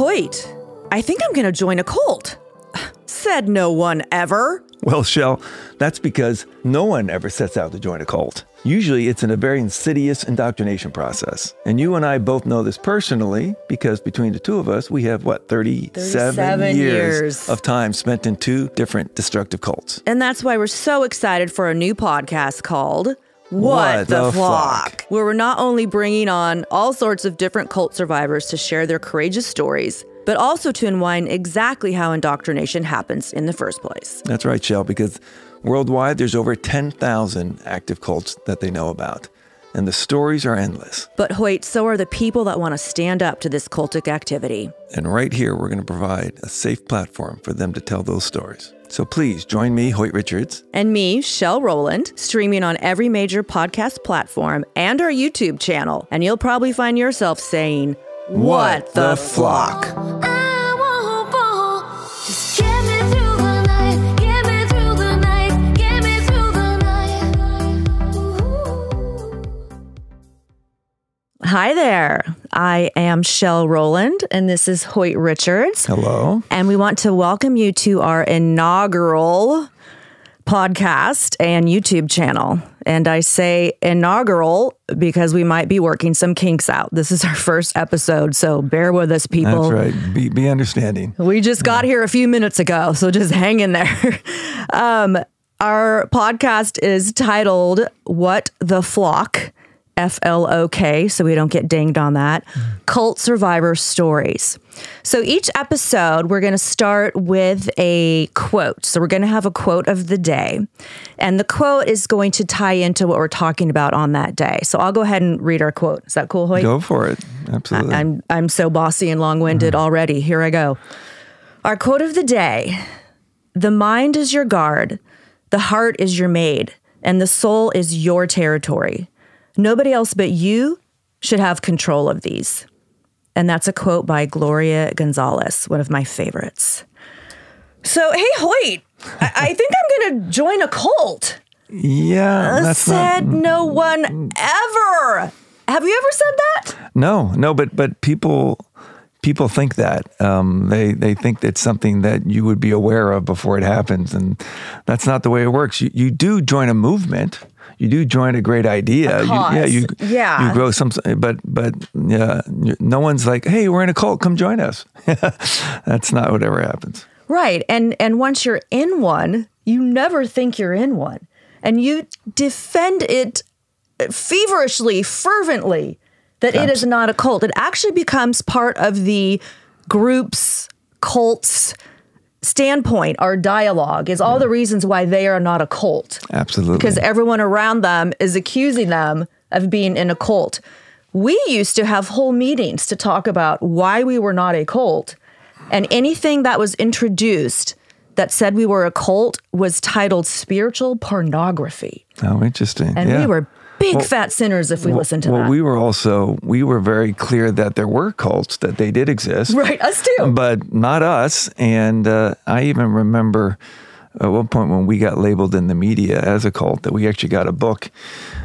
Hoyt, I think I'm going to join a cult. Said no one ever. Well, Shell, that's because no one ever sets out to join a cult. Usually, it's in a very insidious indoctrination process. And you and I both know this personally because between the two of us, we have what, 37, 37 years, years. of time spent in two different destructive cults. And that's why we're so excited for a new podcast called What, What the, the Flock, Flock? where we're not only bringing on all sorts of different cult survivors to share their courageous stories, but also to unwind exactly how indoctrination happens in the first place. That's right, Shell, because worldwide, there's over 10,000 active cults that they know about. And the stories are endless. But Hoyt, so are the people that want to stand up to this cultic activity. And right here, we're going to provide a safe platform for them to tell those stories. So please join me, Hoyt Richards, And me, Shell Rowland, streaming on every major podcast platform and our YouTube channel. And you'll probably find yourself saying, What, the, flock? I Hi there. I am Shell Rowland, and this is Hoyt Richards. hello. And we want to welcome you to our inaugural podcast and YouTube channel. And I say inaugural because we might be working some kinks out. This is our first episode, so bear with us, people. That's right. Be, be understanding. We just got here a few minutes ago, so just hang in there. um, our podcast is titled What the Flock, F L O K, so we don't get dinged on that. Cult Survivor Stories. So each episode, we're going to start with a quote. So we're going to have a quote of the day, and the quote is going to tie into what we're talking about on that day. So I'll go ahead and read our quote. Is that cool, Hoyt? Go for it. Absolutely. I'm I'm so bossy and long-winded mm-hmm. already. Here I go. Our quote of the day: "The mind is your guard, the heart is your maid, and the soul is your territory. Nobody else but you should have control of these." And that's a quote by Gloria Gonzalez, one of my favorites. So, hey, Hoyt, I, I think I'm going to join a cult. yeah, that's Said not. no one ever. Have you ever said that? No, no, but but people people think that um, they they think it's something that you would be aware of before it happens, and that's not the way it works. You you do join a movement. You do join a great idea. A You- yeah, you Yeah. you grow some, but but yeah, no one's like, hey, we're in a cult, come join us. that's not what ever happens. Right. And and once you're in one, you never think you're in one. And you defend it feverishly, fervently that it is not a cult. It actually becomes part of the group's cult's standpoint or dialogue is all the reasons why they are not a cult Absolutely. because everyone around them is accusing them of being in a cult. We used to have whole meetings to talk about why we were not a cult, and anything that was introduced that said we were a cult was titled spiritual pornography. oh, interesting. And yeah. we were big fat sinners if we listen to well, that. we were also we were very clear that there were cults that they did exist, right, us too. but not us. And uh, I even remember at one point when we got labeled in the media as a cult that we actually got a book.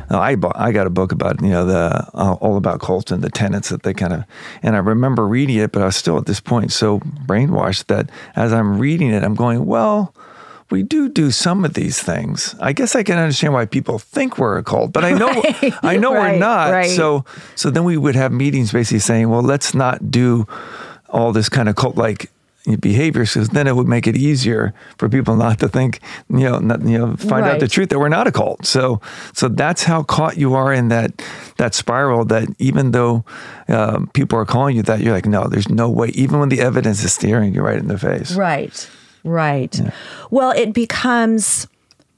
Uh, I bought, I got a book about you know the uh, all about cults and the tenets that they kind of. And I remember reading it, but I was still at this point so brainwashed that as I'm reading it, I'm going, well. We do do some of these things. I guess I can understand why people think we're a cult, but I know I know Right, we're not. right. So so then we would have meetings basically saying, well, let's not do all this kind of cult like behavior because then it would make it easier for people not to think, you know, not, you know, find out the truth that we're not a cult. So so that's how caught you are in that that spiral that even though um, people are calling you that, you're like, no, there's no way. Even when the evidence is staring you right in the face. Right, right. Well, it becomes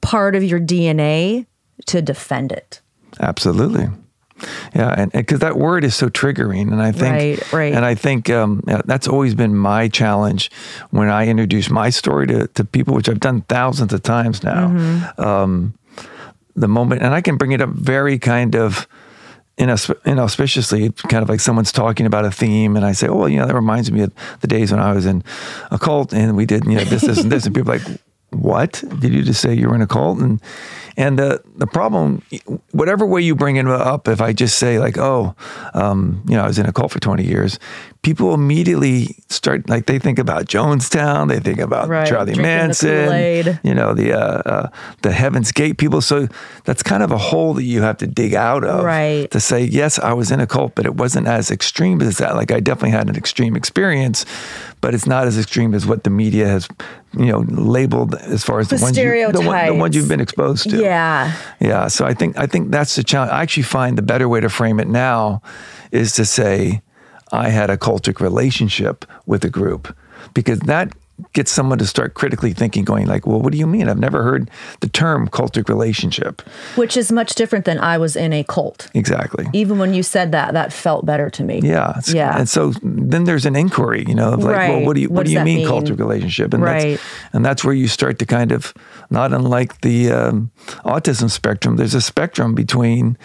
part of your DNA to defend it. Absolutely. Yeah, and because that word is so triggering, and I think, Right, right. and I think um, yeah, that's always been my challenge when I introduce my story to, to people, which I've done thousands of times now. Mm-hmm. Um, the moment, and I can bring it up very kind of inausp- inauspiciously, kind of like someone's talking about a theme, and I say, "Oh, well, you know, that reminds me of the days when I was in a cult, and we did, you know, this, this, and this," and people are like. What did you just say? You were in a cult, and and the the problem, whatever way you bring it up, if I just say like, oh, um, you know, I was in a cult for twenty years, people immediately start like they think about Jonestown, they think about Right, Charlie drinking Manson, you know the uh, uh, the Heaven's Gate people. So that's kind of a hole that you have to dig out of, Right. To say yes, I was in a cult, but it wasn't as extreme as that. Like I definitely had an extreme experience, but it's not as extreme as what the media has, you know, labeled as far as the, The ones you, the, one, the, ones you've been exposed to. Yeah. Yeah, Yeah. so I think I think that's the challenge. I actually find the better way to frame it now is to say I had a cultic relationship with a group because that gets someone to start critically thinking going like, "Well, what do you mean? I've never heard the term cultic relationship." Which is much different than I was in a cult. Exactly. Even when you said that, that felt better to me. Yeah. Yeah. And so then there's an inquiry, you know, of like, well, what do you What what, do you mean, mean? cultic relationship? And Right. that's and that's where you start to kind of not unlike the um, autism spectrum. There's a spectrum between,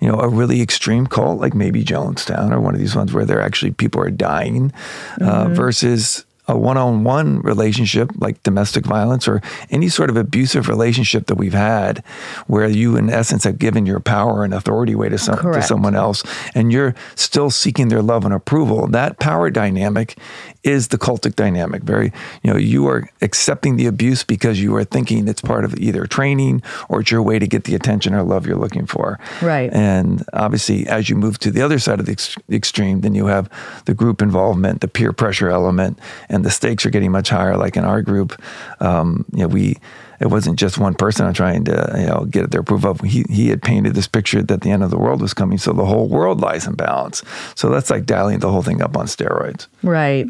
you know, a really extreme cult like maybe Jonestown or one of these ones where they're actually people are dying, uh, Mm-hmm. versus a one-on-one relationship like domestic violence or any sort of abusive relationship that we've had where you in essence have given your power and authority away to, some, to someone else and you're still seeking their love and approval that power dynamic is the cultic dynamic very you know you are accepting the abuse because you are thinking it's part of either training or it's your way to get the attention or love you're looking for Right. and obviously as you move to the other side of the ex- extreme then you have the group involvement the peer pressure element and the stakes are getting much higher like in our group um, you know we it wasn't just one person I'm trying to you know get their approval of. He he had painted this picture that the end of the world was coming, so the whole world lies in balance. So that's like dialing the whole thing up on steroids. Right.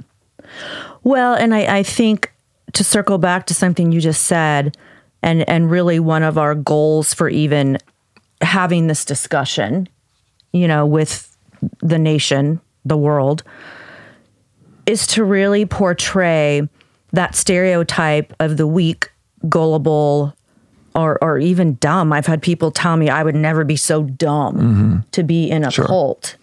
Well, and I, I think to circle back to something you just said, and and really one of our goals for even having this discussion, you know, with the nation, the world, is to really portray that stereotype of the weak, gullible, or or even dumb. I've had people tell me I would never be so dumb mm-hmm. to be in a cult.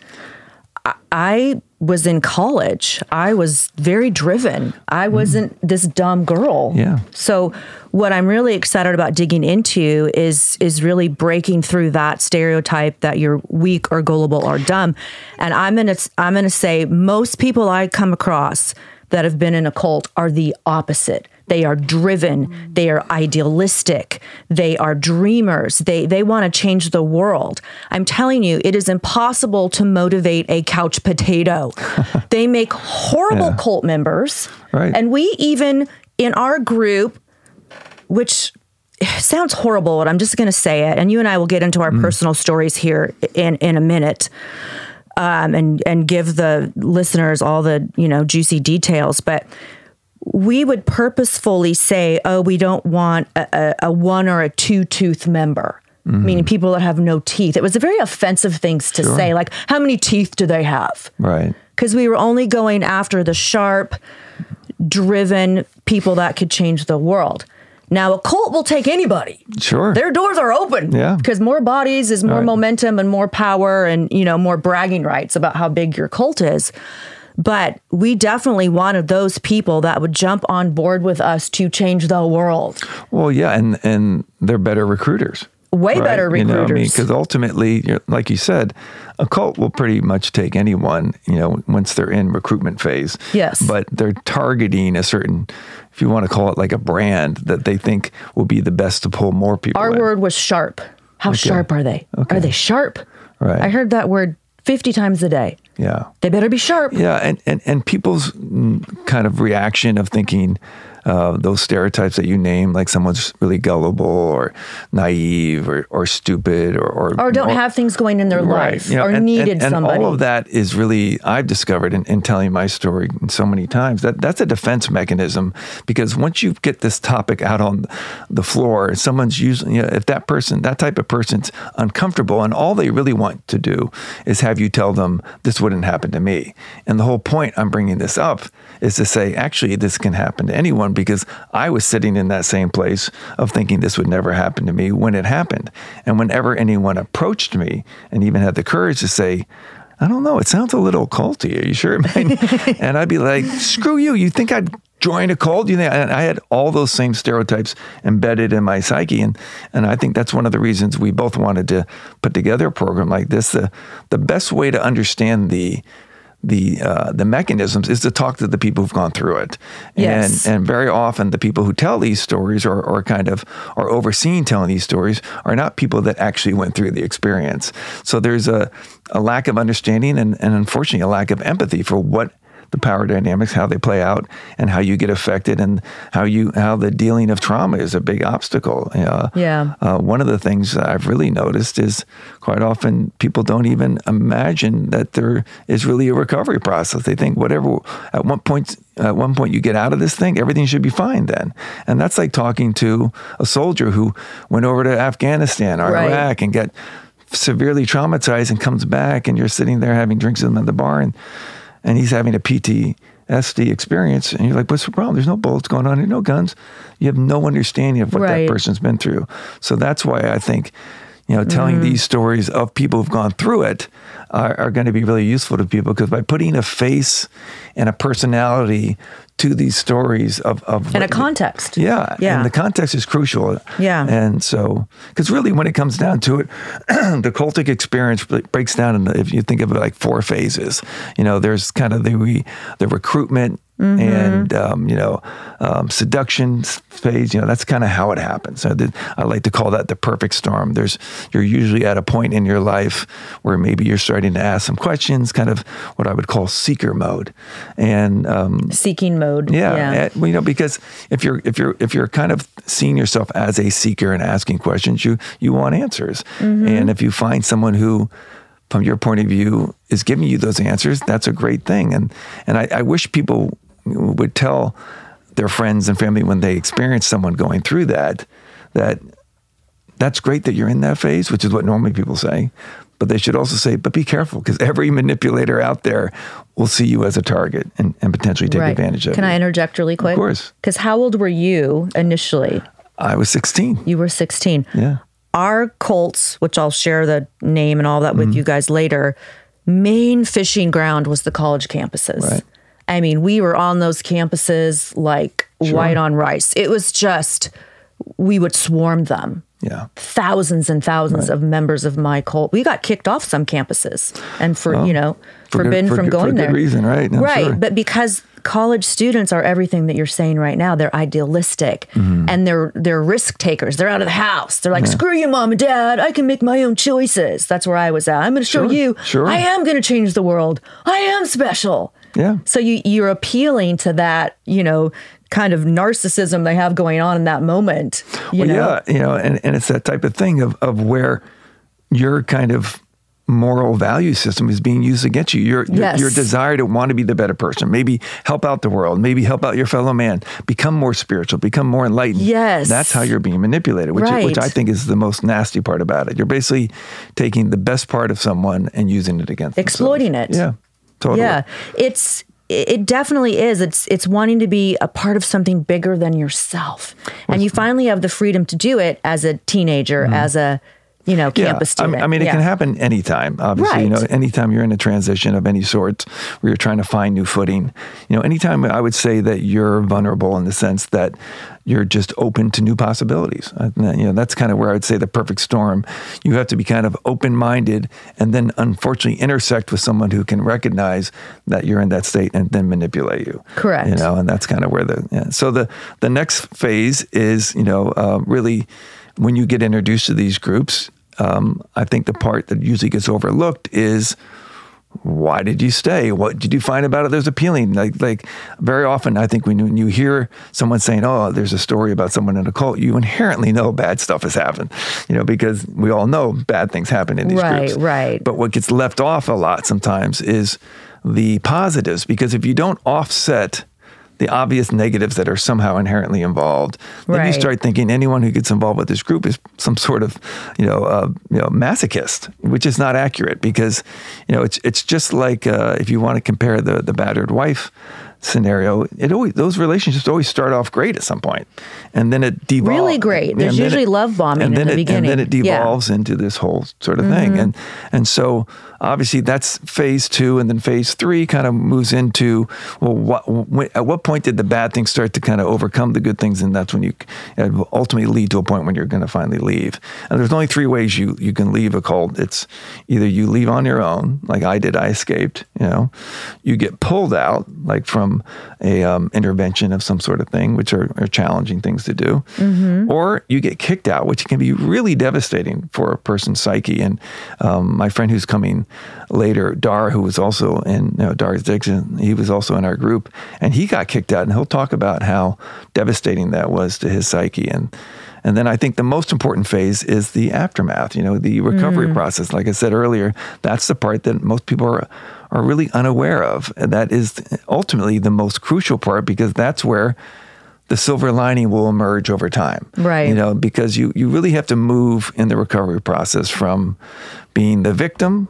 I- I was in college. I was very driven. I mm. wasn't this dumb girl. Yeah. So what I'm really excited about digging into is is really breaking through that stereotype that you're weak or gullible or dumb. And I'm gonna I'm gonna say most people I come across that have been in a cult are the opposite. They are driven. They are idealistic. They are dreamers. They they want to change the world. I'm telling you, it is impossible to motivate a couch potato. they make horrible Yeah. cult members. Right. And we even in our group, which sounds horrible, but I'm just going to say it. And you and I will get into our personal stories here in in a minute, um, and and give the listeners all the you know juicy details. But we would purposefully say, "Oh, we don't want a, a, a one or a two tooth member." Mm-hmm. Meaning people that have no teeth. It was a very offensive things to say. Like, how many teeth do they have? Right. because we were only going after the sharp, driven people that could change the world. Now, a cult will take anybody. Sure. Their doors are open. Yeah. Because more bodies is more Right. momentum and more power and, you know, more bragging rights about how big your cult is. But we definitely wanted those people that would jump on board with us to change the world. Well, yeah, and and they're better recruiters. Way better You know, I mean, recruiters. because ultimately, like you said, a cult will pretty much take anyone. You know, once they're in recruitment phase. Yes. But they're targeting a certain, if you want to call it like a brand that they think will be the best to pull more people. Our in. word was sharp. How sharp are they? Are they sharp? Right. I heard that word 50 times a day. Yeah. They better be sharp. Yeah, and, and, and people's mm, kind of reaction of thinking uh, those stereotypes that you name, like someone's really gullible or naive or, or stupid or, or Or don't have things going in their life you know, or and, needed and, and somebody. all of that is really I've discovered in, in telling my story so many times that that's a defense mechanism because once you get this topic out on the floor, someone's usually you know, if that person that type of person's uncomfortable and all they really want to do is have you tell them this wouldn't happen to me. And the whole point I'm bringing this up is to say actually this can happen to anyone because I was sitting in that same place of thinking this would never happen to me when it happened. And whenever anyone approached me and even had the courage to say, I don't know, it sounds a little culty. Are you sure? and I'd be like, screw you. You think I'd join a cult? You think and I had all those same stereotypes embedded in my psyche. And and I think that's one of the reasons we both wanted to put together a program like this. The the best way to understand the the uh, the mechanisms is to talk to the people who've gone through it, Yes. and and very often the people who tell these stories or, or kind of are overseen telling these stories are not people that actually went through the experience. So there's a, a lack of understanding and, and unfortunately a lack of empathy for what the power dynamics, how they play out, and how you get affected, and how you how the dealing of trauma is a big obstacle. Uh, Yeah. Uh, one of the things I've really noticed is quite often people don't even imagine that there is really a recovery process. They think whatever at one point at one point you get out of this thing, everything should be fine then. And that's like talking to a soldier who went over to Afghanistan or Right. Iraq and got severely traumatized and comes back and you're sitting there having drinks with him at the bar and and he's having a PTSD experience and you're like, what's the problem? There's no bullets going on, there's no guns. You have no understanding of what Right. that person's been through. So that's why I think, you know, telling Mm-hmm. these stories of people who've gone through it are, are going to be really useful to people because by putting a face and a personality to these stories of, of And a context. yeah, Yeah. and the context is crucial. Yeah. and so because really, when it comes down to it, the cultic experience breaks down into if you think of it like four phases. You know, there's kind of the the recruitment. Mm-hmm. And um, you know, um, seduction phase. You know, that's kind of how it happens. So the, I like to call that the perfect storm. There's you're usually at a point in your life where maybe you're starting to ask some questions, kind of what I would call seeker mode, and um, Seeking mode. yeah, Yeah. eh, well, you know, because if you're if you're if you're kind of seeing yourself as a seeker and asking questions, you you want answers, Mm-hmm. and if you find someone who, from your point of view, is giving you those answers, that's a great thing. And and I, I wish people would tell their friends and family when they experience someone going through that that that's great that you're in that phase, which is what normally people say. But they should also say, but be careful because every manipulator out there will see you as a target and, and potentially take advantage of it. Can you. I interject really quick? Of course. Because how old were you initially? I was 16. You were 16. Yeah. Our cults, which I'll share the name and all that Mm-hmm. with you guys later, main fishing ground was the college campuses. Right. I mean, we were on those campuses like white on rice. It was just, we would swarm them. Yeah. Thousands and thousands of members of my cult. We got kicked off some campuses and for, you know, for good- forbidden for from good- for going good there. reason, right? I'm right. sure. But because college students are everything that you're saying right now, they're idealistic Mm-hmm. and they're they're risk takers. They're out of the house. They're like, screw you, mom and dad. I can make my own choices. That's where I was at. I'm going to show Sure, you. sure. I am going to change the world. I am special. Yeah. So you you're appealing to that, you know, kind of narcissism they have going on in that moment. You Well, know? yeah, you know, and, and it's that type of thing of, of where your kind of moral value system is being used against you. Your, your, Yes. your desire to want to be the better person, maybe help out the world, maybe help out your fellow man, become more spiritual, become more enlightened. Yes. That's how you're being manipulated, which, which I think is the most nasty part about it. You're basically taking the best part of someone and using it against themselves. Exploiting it. Yeah, totally. Yeah, it's it definitely is. It's it's wanting to be a part of something bigger than yourself, and you finally have the freedom to do it as a teenager, mm-hmm. as a you know campus Mm-hmm. I mean- I mean, it Yeah. can happen anytime. Obviously, you know, anytime you're in a transition of any sort, where you're trying to find new footing. You know, anytime I would say that you're vulnerable in the sense that you're just open to new possibilities. I- You know, that's kind of where I would say the perfect storm. You have to be kind of open-minded, and then unfortunately intersect with someone who can recognize that you're in that state and then manipulate you. Correct. You know, and that's kind of where the yeah. so the the next phase is you know uh, really when you get introduced to these groups. Um, I think the part that usually gets overlooked is why did you stay? What did you find about it that was appealing? Like, like very often, I think when you, hear someone saying, "Oh, there's a story about someone in a cult," you inherently know bad stuff has happened, you know, because we all know bad things happen in these Right, groups. Right, right. But what gets left off a lot sometimes is the positives, because if you don't offset the obvious negatives that are somehow inherently involved, then you start thinking anyone who gets involved with this group is some sort of, you know, uh, you know, masochist, which is not accurate because, you know, it's it's just like uh, if you want to compare the the battered wife scenario, it always those relationships always start off great at some point, and then it devolves. Really great. There's usually love bombing in the it, beginning. and then it Yeah. Mm-hmm. devolves into this whole sort of thing, and and so obviously that's phase two, and then phase three kind of moves into well, what at what point did the bad things start to kind of overcome the good things, and that's when you it will ultimately lead to a point when you're going to finally leave. And there's only three ways you you can leave a cult. It's either you leave on your own, like I did, I escaped. You know, you get pulled out, like from a um, intervention of some sort of thing, which are, are challenging things to do, or you get kicked out, which can be really devastating for a person's psyche. And um, my friend who's coming later, Dar, who was also in you know, Dar's Dixon, he was also in our group, and he got kicked out, and he'll talk about how devastating that was to his psyche and. And then I think the most important phase is the aftermath, you know, the recovery mm. process. Like I said earlier, that's the part that most people are, are really unaware of. And that is ultimately the most crucial part because that's where the silver lining will emerge over time. Right. You know, because you, you really have to move in the recovery process from being the victim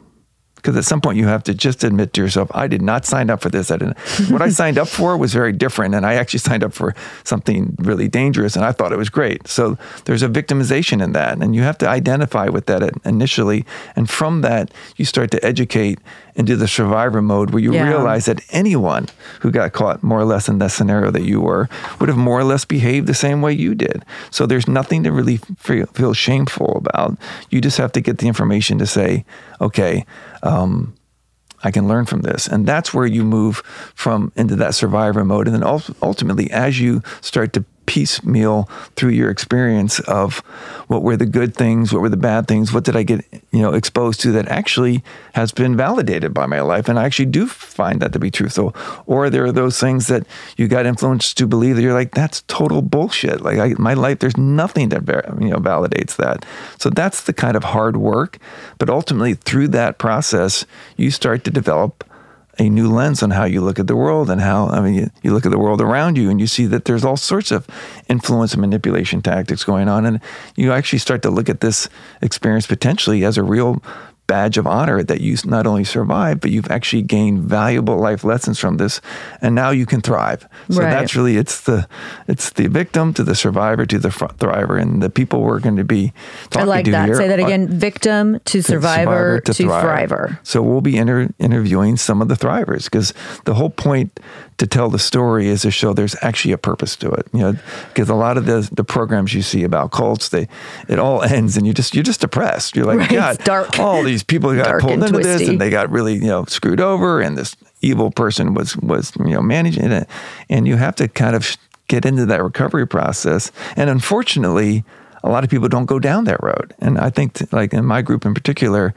because at some point you have to just admit to yourself, I did not sign up for this. I didn't. what I signed up for was very different, and I actually signed up for something really dangerous, and I thought it was great. So there's a victimization in that, and you have to identify with that initially, and from that you start to educate into the survivor mode where you Yeah. realize that anyone who got caught more or less in that scenario that you were would have more or less behaved the same way you did. So there's nothing to really feel, feel shameful about. You just have to get the information to say, okay, um, I can learn from this. And that's where you move from into that survivor mode. And then ultimately, as you start to piecemeal through your experience of what were the good things, what were the bad things, what did I get, you know, exposed to that actually has been validated by my life. And I actually do find that to be true. So, or there are those things that you got influenced to believe that you're like, that's total bullshit. Like I, my life, there's nothing that, you know, validates that. So that's the kind of hard work. But ultimately through that process, you start to develop a new lens on how you look at the world and how I mean you, you look at the world around you and you see that there's all sorts of influence and manipulation tactics going on. And you actually start to look at this experience potentially as a real badge of honor that you not only survived but you've actually gained valuable life lessons from this and now you can thrive so Right. that's really it's the it's the victim to the survivor to the thriver and the people we're going to be I talking like to that. here Say that are- again. Victim to survivor, to, thrive. thriver. So we'll be inter- interviewing some of the thrivers because the whole point to tell the story is to show there's actually a purpose to it. You know, because a lot of the the programs you see about cults, they it all ends and you just you're just depressed. You're like, Right, God, it's dark. all these people got Dark pulled into this and they got really you know screwed over and this evil person was was you know managing it, and you have to kind of get into that recovery process. And unfortunately, a lot of people don't go down that road. And I think, t- like in my group in particular,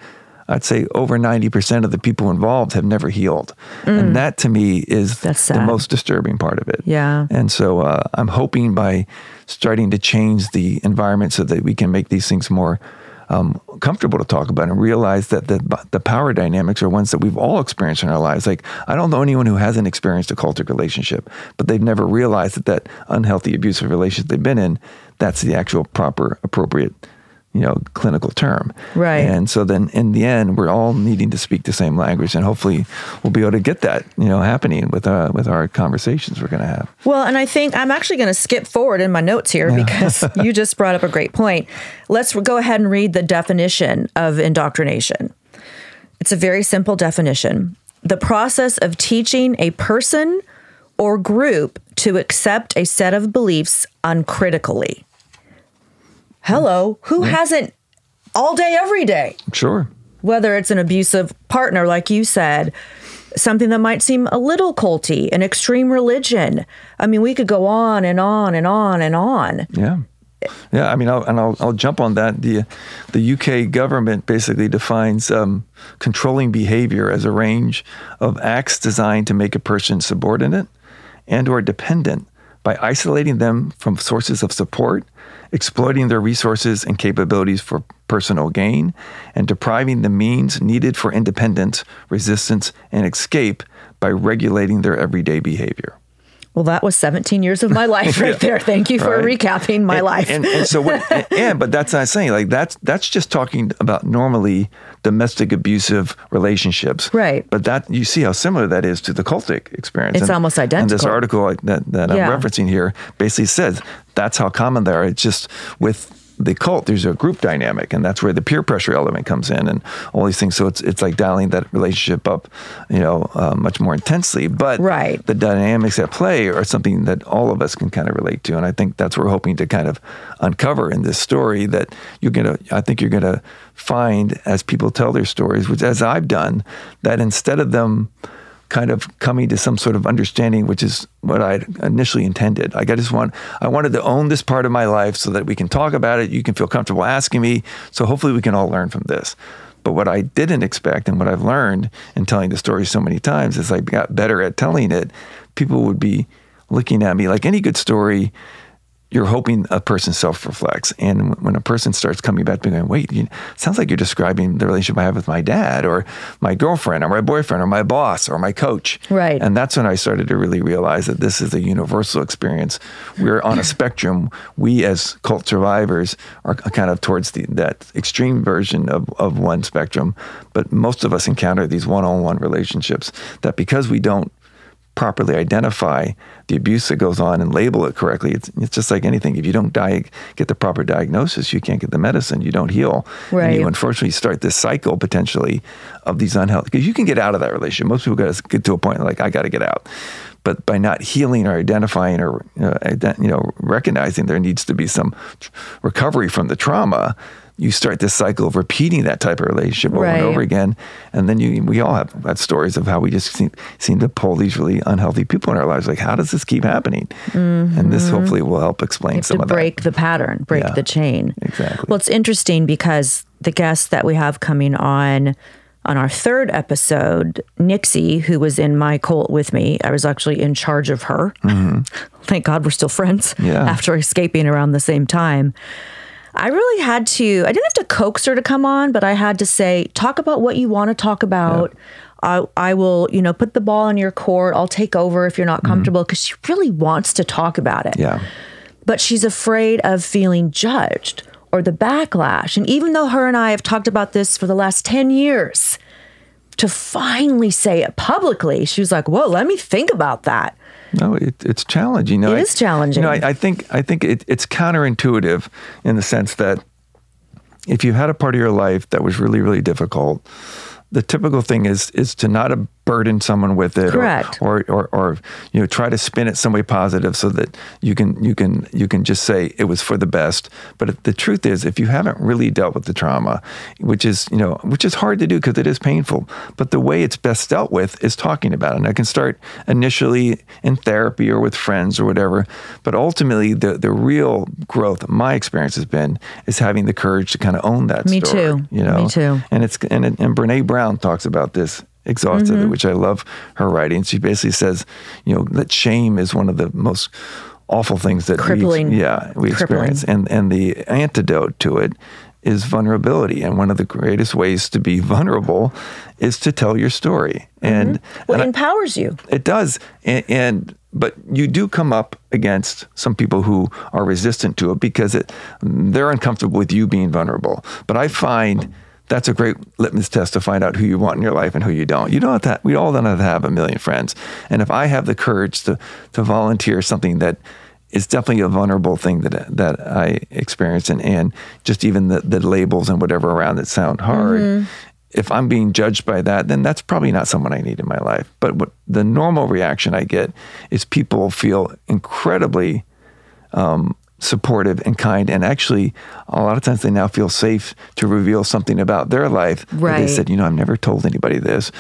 I'd say over 90% of the people involved have never healed. And that to me is Mm. That's the most disturbing part of it. Yeah. And so uh, I'm hoping by starting to change the environment so that we can make these things more um, comfortable to talk about and realize that the, the power dynamics are ones that we've all experienced in our lives. Like, I don't know anyone who hasn't experienced a cultic relationship, but they've never realized that that unhealthy, abusive relationship they've been in, that's the actual proper, appropriate, you know, clinical term. Right. And so then in the end, we're all needing to speak the same language, and hopefully we'll be able to get that, you know, happening with uh, with our conversations we're going to have. Well, and I think I'm actually going to skip forward in my notes here because you just brought up a great point. Let's go ahead and read the definition of indoctrination. It's a very simple definition the process of teaching a person or group to accept a set of beliefs uncritically. Hello, who hasn't all day, every day? Sure. whether it's an abusive partner, like you said, something that might seem a little culty, an extreme religion. I mean, we could go on and on and on and on. Yeah. Yeah, I mean, I'll, and I'll, I'll jump on that. The the UK government basically defines um, controlling behavior as a range of acts designed to make a person subordinate and or dependent by isolating them from sources of support, exploiting their resources and capabilities for personal gain, and depriving the means needed for independence, resistance, and escape by regulating their everyday behavior. Well, that was 17 years of my life right there. Thank you for Right. recapping my and, life. And, and so what? and, and- but that's not saying like that's that's just talking about normally domestic abusive relationships, Right. But that you see how similar that is to the cultic experience. It's almost identical. And this article that that I'm referencing here basically says that's how common they are. It's just with the cult, there's a group dynamic, and that's where the peer pressure element comes in, and all these things. So it's it's like dialing that relationship up, you know, uh, much more intensely. But Right. the dynamics at play are something that all of us can kind of relate to, and I think that's what we're hoping to kind of uncover in this story. That you're gonna, I think you're gonna find as people tell their stories, which as I've done, that instead of them kind of coming to some sort of understanding, which is what I initially intended. Like I just want, I wanted to own this part of my life so that we can talk about it. You can feel comfortable asking me. So hopefully we can all learn from this. But what I didn't expect and what I've learned in telling the story so many times is I got better at telling it. People would be looking at me like any good story you're hoping a person self reflects. And when a person starts coming back to me going, wait, you, sounds like you're describing the relationship I have with my dad or my girlfriend or my boyfriend or my boss or my coach. Right. And that's when I started to really realize that this is a universal experience. We're on a spectrum. We, as cult survivors, are kind of towards the, that extreme version of, of one spectrum. But most of us encounter these one on one relationships that because we don't properly identify the abuse that goes on and label it correctly. It's, it's just like anything. If you don't di- get the proper diagnosis, you can't get the medicine. You don't heal. And you unfortunately start this cycle potentially of these unhealthy, because you can get out of that relationship. Most people got to get to a point like, I got to get out. But by not healing or identifying or uh, ident- you know recognizing there needs to be some recovery from the trauma, you start this cycle of repeating that type of relationship over Right. and over again. And then you, we all have had stories of how we just seem, seem to pull these really unhealthy people in our lives. Like, how does this keep happening? And this hopefully will help explain Mm-hmm. some of that. break the pattern, break Yeah. the chain. Exactly. Well, it's interesting because the guest that we have coming on on our third episode, Nixie, who was in my cult with me, I was actually in charge of her. Thank God we're still friends Mm-hmm. Yeah. after escaping around the same time. I really had to, I didn't have to coax her to come on, but I had to say, talk about what you want to talk about. I, I will, you know, put the ball in your court. I'll take over if you're not mm-hmm. comfortable because she really wants to talk about it. Yeah. but she's afraid of feeling judged or the backlash. And even though her and I have talked about this for the last 10 years, to finally say it publicly, she was like, Whoa, let me think about that. No, it, it's challenging. No, It I- is challenging. You know, I, I think I think it, it's counterintuitive in the sense that if you had a part of your life that was really really difficult, the typical thing is is to not burden someone with it, or- Correct. Or, or or you know try to spin it some way positive so that you can you can you can just say it was for the best. But the truth is, if you haven't really dealt with the trauma, which is you know which is hard to do because it is painful, but the way it's best dealt with is talking about it. And I can start initially in therapy or with friends or whatever, but ultimately the the real growth my experience has been is having the courage to kind of own that. Me story, too. You know, Me too. and it's and and Brene Brown talks about this exhaustively, Mm-hmm. which I love her writing. She basically says, you know, that shame is one of the most awful things that Crippling. we yeah we Crippling. experience, and and the antidote to it is vulnerability, and one of the greatest ways to be vulnerable is to tell your story, and, Well, and it I- empowers you. it does, and, and but you do come up against some people who are resistant to it because it they're uncomfortable with you being vulnerable. But I find that's a great litmus test to find out who you want in your life and who you don't. You don't have to. We all don't have to have a million friends. And if I have the courage to to volunteer something that is definitely a vulnerable thing that that I experience, and, and just even the, the labels and whatever around it sound hard if I'm being judged by that, then that's probably not someone I need in my life. But what the normal reaction I get is people feel incredibly um, supportive and kind, and actually, a lot of times they now feel safe to reveal something about their life. Right. They said, you know, I've never told anybody this,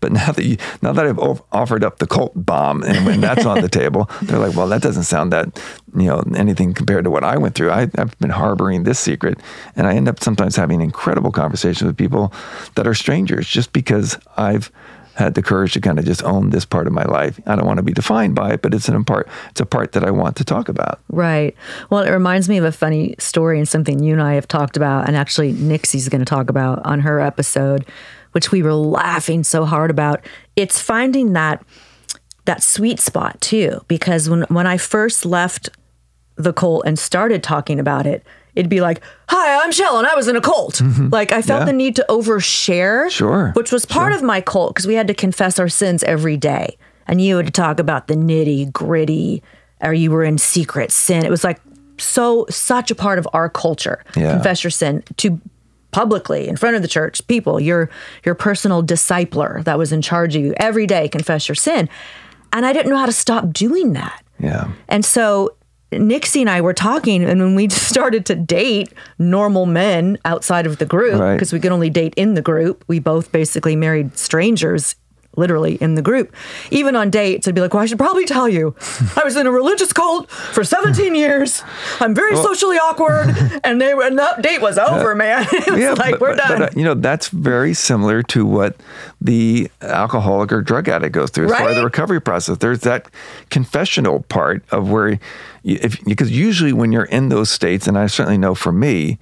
but now that you, now that I've offered up the cult bomb, and when that's on the table, they're like, well, that doesn't sound that, you know, anything compared to what I went through. I, I've been harboring this secret, and I end up sometimes having incredible conversations with people that are strangers just because I've had the courage to kind of just own this part of my life. I don't want to be defined by it, but it's an part. It's a part that I want to talk about. Right. Well, it reminds me of a funny story and something you and I have talked about, and actually Nixie's going to talk about on her episode, which we were laughing so hard about. It's finding that that sweet spot too because when when I first left the cult and started talking about it, it'd be like, "Hi, I'm Shell, and I was in a cult." Mm-hmm. Like I felt Yeah. the need to overshare, Sure, which was part of my cult because we had to confess our sins every day, and you had to talk about the nitty gritty, or you were in secret sin. It was like so such a part of our culture. Yeah. Confess your sin to publicly in front of the church people your your personal discipler that was in charge of you every day confess your sin and i didn't know how to stop doing that Yeah. and so Nixie and I were talking, and when we started to date normal men outside of the group, Right. because we could only date in the group, we both basically married strangers literally in the group. Even on dates, I'd be like, Well, I should probably tell you, I was in a religious cult for 17 years. I'm very socially awkward. And they were, and that date was over, man. It was like, but- We're done. But, uh, you know, that's very similar to what the alcoholic or drug addict goes through as far as the recovery process. There's that confessional part of where, you, if because usually when you're in those states, and I certainly know for me.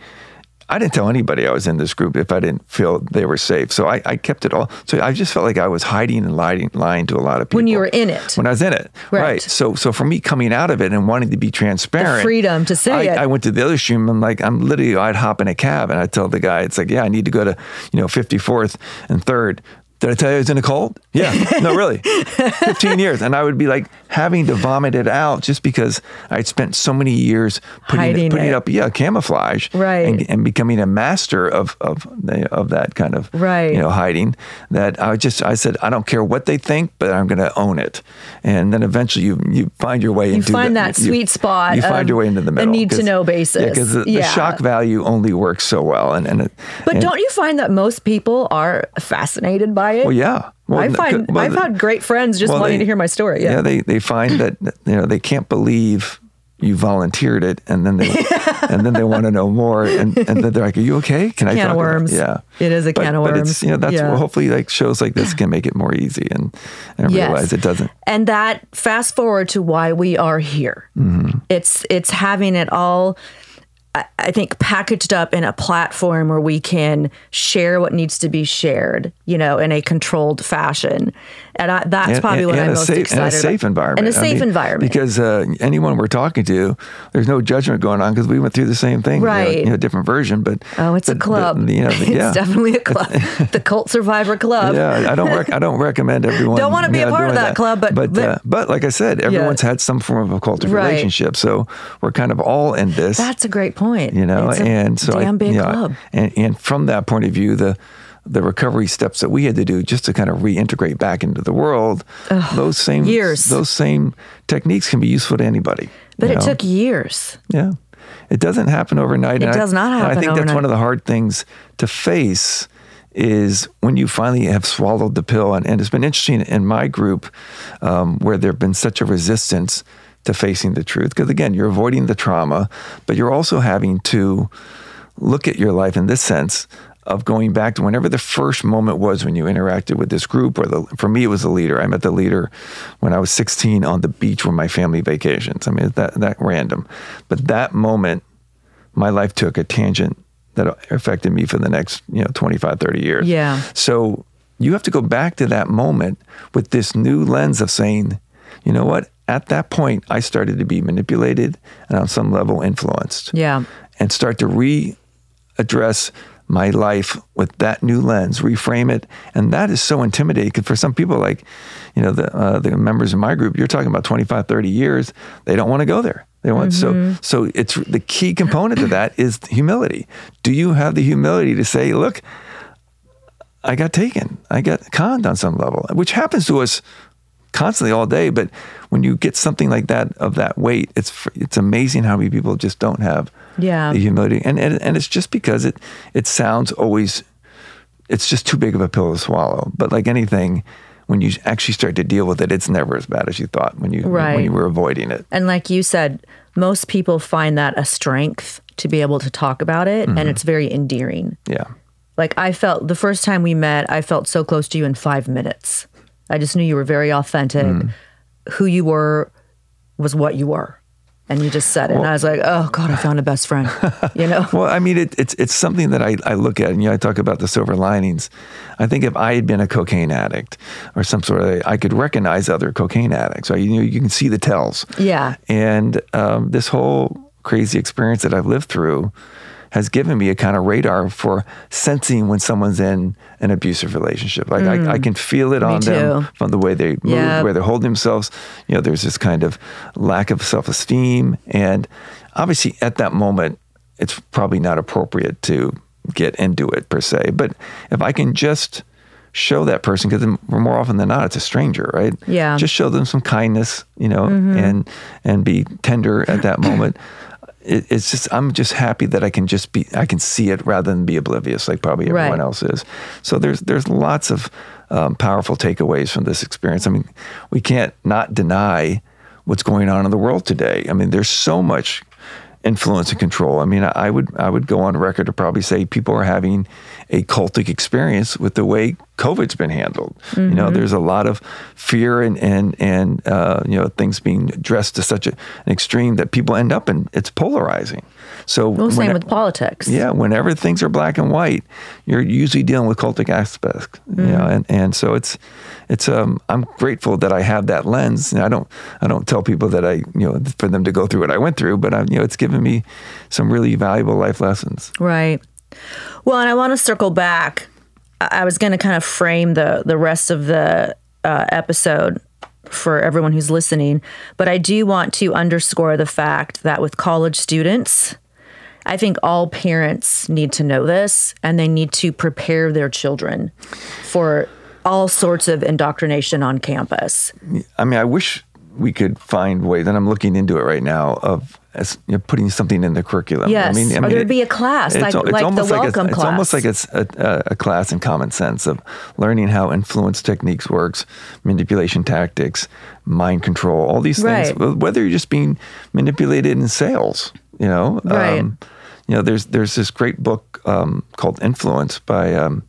I didn't tell anybody I was in this group if I didn't feel they were safe. So I, I kept it all. So I just felt like I was hiding and lying, lying to a lot of people When you were in it. When I was in it, Right. So so for me coming out of it and wanting to be transparent, The freedom to say I, it. I went to the other stream. I'm like, I'm literally, I'd hop in a cab and I'd tell the guy, it's like, yeah, I need to go to, you know, 54th and 3rd. Did I tell you I was in a cult? Yeah. No, really. 15 years. And I would be like having to vomit it out just because I'd spent so many years putting, it, putting it. up, yeah, camouflage. Right. And, and becoming a master of, of, the, of that kind of, Right. you know, hiding that I just, I said, I don't care what they think, but I'm going to own it. And then eventually you, you find your way You into find the, that you- sweet spot You find your way into the middle. need to know basis. Yeah, because the, the shock value only works so well. And, and it, but and- don't you find that most people are fascinated by it? Well, yeah. Well, I find well, I've had great friends just well, wanting they- to hear my story. Yeah. they they find that you know they can't believe you volunteered it, and then they and then they want to know more, and, and then they're like, "Are you okay? Can I Can talk of about-" worms. Yeah, It is a But- can of but worms. It's, you know, that's Yeah. hopefully like shows like this can make it more easy, and and Yes. realize it doesn't. And that fast forward to why we are here. Mm-hmm. It's it's having it all. I- think packaged up in a platform where we can share what needs to be shared, you know, in a controlled fashion, and I, that's And- probably and- what I'm most safe, excited and a safe about. environment. And a safe mean, environment. Because uh, anyone we're talking to, there's no judgment going on because we went through the same thing. you know, Right. You know, different version, but oh, it's a but- but, club. you know, it's yeah. definitely a club. the Cult Survivor Club. Yeah, I don't. Rec- I don't recommend everyone. Don't wanna be a part of doing that club, but- but but- uh, but like I said, everyone's had some form of a cultic Right. relationship, so we're kind of all in this. That's a great point. you know, It's a and so damn I, big club. and and from that point of view, the the recovery steps that we had to do just to kind of reintegrate back into the world, those same years. those same techniques can be useful to anybody. But it know? took years. Yeah. It doesn't happen overnight. It and I- does not and happen I think that's one of the hard things to face is when you finally have swallowed the pill. And, and it's been interesting in my group um, where there have been such a resistance to facing the truth. Because again, you're avoiding the trauma, but you're also having to look at your life in this sense of going back to whenever the first moment was when you interacted with this group or the for me it was the leader. I met the leader when i was 16 on the beach where my family vacations. I mean that that random. But that moment my life took a tangent that affected me for the next you know 25 30 years. Yeah. so you have to go back to that moment with this new lens of saying you know what? At that point i started to be manipulated and on some level influenced. Yeah. and start to readdress my life with that new lens, reframe it, and that is so intimidating. Because for some people, like you know the uh, the members in my group, you're talking about 25, 30 years, they don't want to go there. They want so so. It's the key component to that is humility. Do you have the humility to say, look, I got taken, I got conned on some level, which happens to us constantly all day. But when you get something like that of that weight, it's it's amazing how many people just don't have Yeah. the humility, and, and and it's just because it it sounds always it's just too big of a pill to swallow. But like anything, when you actually start to deal with it, it's never as bad as you thought when you Right. when you were avoiding it. And like you said, most people find that a strength to be able to talk about it, Mm-hmm. and it's very endearing. Yeah. Like I felt the first time we met, I felt so close to you in five minutes. I just knew you were very authentic. Mm. Who you were was what you were. And you just said it. and I was like, oh God, I found a best friend. You know? Well, I mean, it, it's it's something that I, I look at, and you know, I talk about the silver linings. I think if I had been a cocaine addict or some sort of, I could recognize other cocaine addicts. Right? You know, you can see the tells. Yeah. And um, this whole crazy experience that I've lived through has given me a kind of radar for sensing when someone's in an abusive relationship. Like I, I mm. can feel it on them too. from the way they move, Yep. the way they're holding themselves. You know, there's this kind of lack of self esteem. And obviously, at that moment, it's probably not appropriate to get into it per se. But if I can just show that person, because more often than not, it's a stranger, right? Yeah. Just show them some kindness, you know, mm-hmm. and and be tender at that moment. It, it's just I'm just happy that I can just be I can see it rather than be oblivious like probably everyone Right. else is. So there's there's lots of um, powerful takeaways from this experience. I mean, we can't not deny what's going on in the world today. I mean, there's so much influence and control. I mean, I, I would I would go on record to probably say people are having a cultic experience with the way COVID's been handled. You Mm-hmm. know, there's a lot of fear and and and uh, you know things being dressed to such a, an extreme that people end up in. It's polarizing. So Well, same when- with politics. yeah, whenever things are black and white, you're usually dealing with cultic aspects. You know, Mm. and, and so it's it's um I'm grateful that I have that lens. And I don't I don't tell people that I you know for them to go through what I went through, but I you know it's given me some really valuable life lessons. Right. Well, and I want to circle back. I was going to kind of frame the the rest of the uh, episode for everyone who's listening, but I do want to underscore the fact that with college students, I think all parents need to know this and they need to prepare their children for all sorts of indoctrination on campus. I mean, I wish we could find ways, and I'm looking into it right now of as, you know, putting something in the curriculum. Yes, I mean, I or mean, there'd it- be a class, like- like the like welcome class. It's almost like it's a, a, a class in common sense of learning how influence techniques works, manipulation tactics, mind control, all these things. Right. Whether you're just being manipulated in sales, you know. Um, Right. you know, there's there's this great book um, called Influence by um,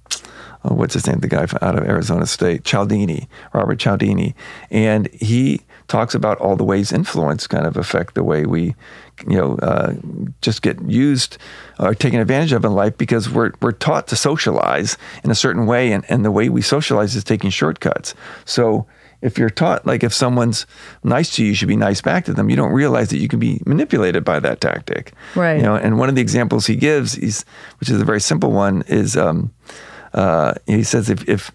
oh, what's his name? The guy out of Arizona State, Cialdini, Robert Cialdini, and he talks about all the ways influence kind of affect the way we, you know, uh, just get used or taken advantage of in life because we're we're taught to socialize in a certain way, and, and the way we socialize is taking shortcuts. So if you're taught like if someone's nice to you, you should be nice back to them. You don't realize that you can be manipulated by that tactic. Right. You know, and one of the examples he gives, is, which is a very simple one, is um, uh, he says if if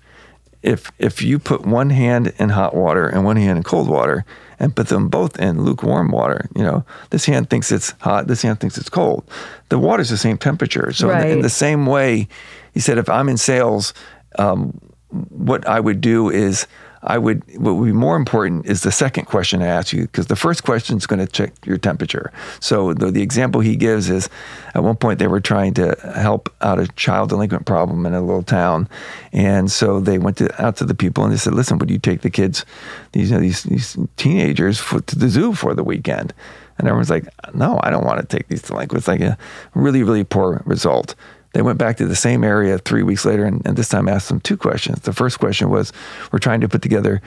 if if you put one hand in hot water and one hand in cold water and put them both in lukewarm water, you know, this hand thinks it's hot, this hand thinks it's cold. The water's the same temperature. So in, the, in the same way, he said, if I'm in sales, um, what I would do is I would what would be more important is the second question I ask you because the first question is going to check your temperature. So the, the example he gives is at one point they were trying to help out a child delinquent problem in a little town, and so they went to, out to the people and they said, "Listen, would you take the kids, these you know, these these teenagers for, to the zoo for the weekend?" And everyone's like, "No, I don't want to take these delinquents." Like a really really poor result. They went back to the same area three weeks later, and, and this time asked them two questions. The first question was, "We're trying to put together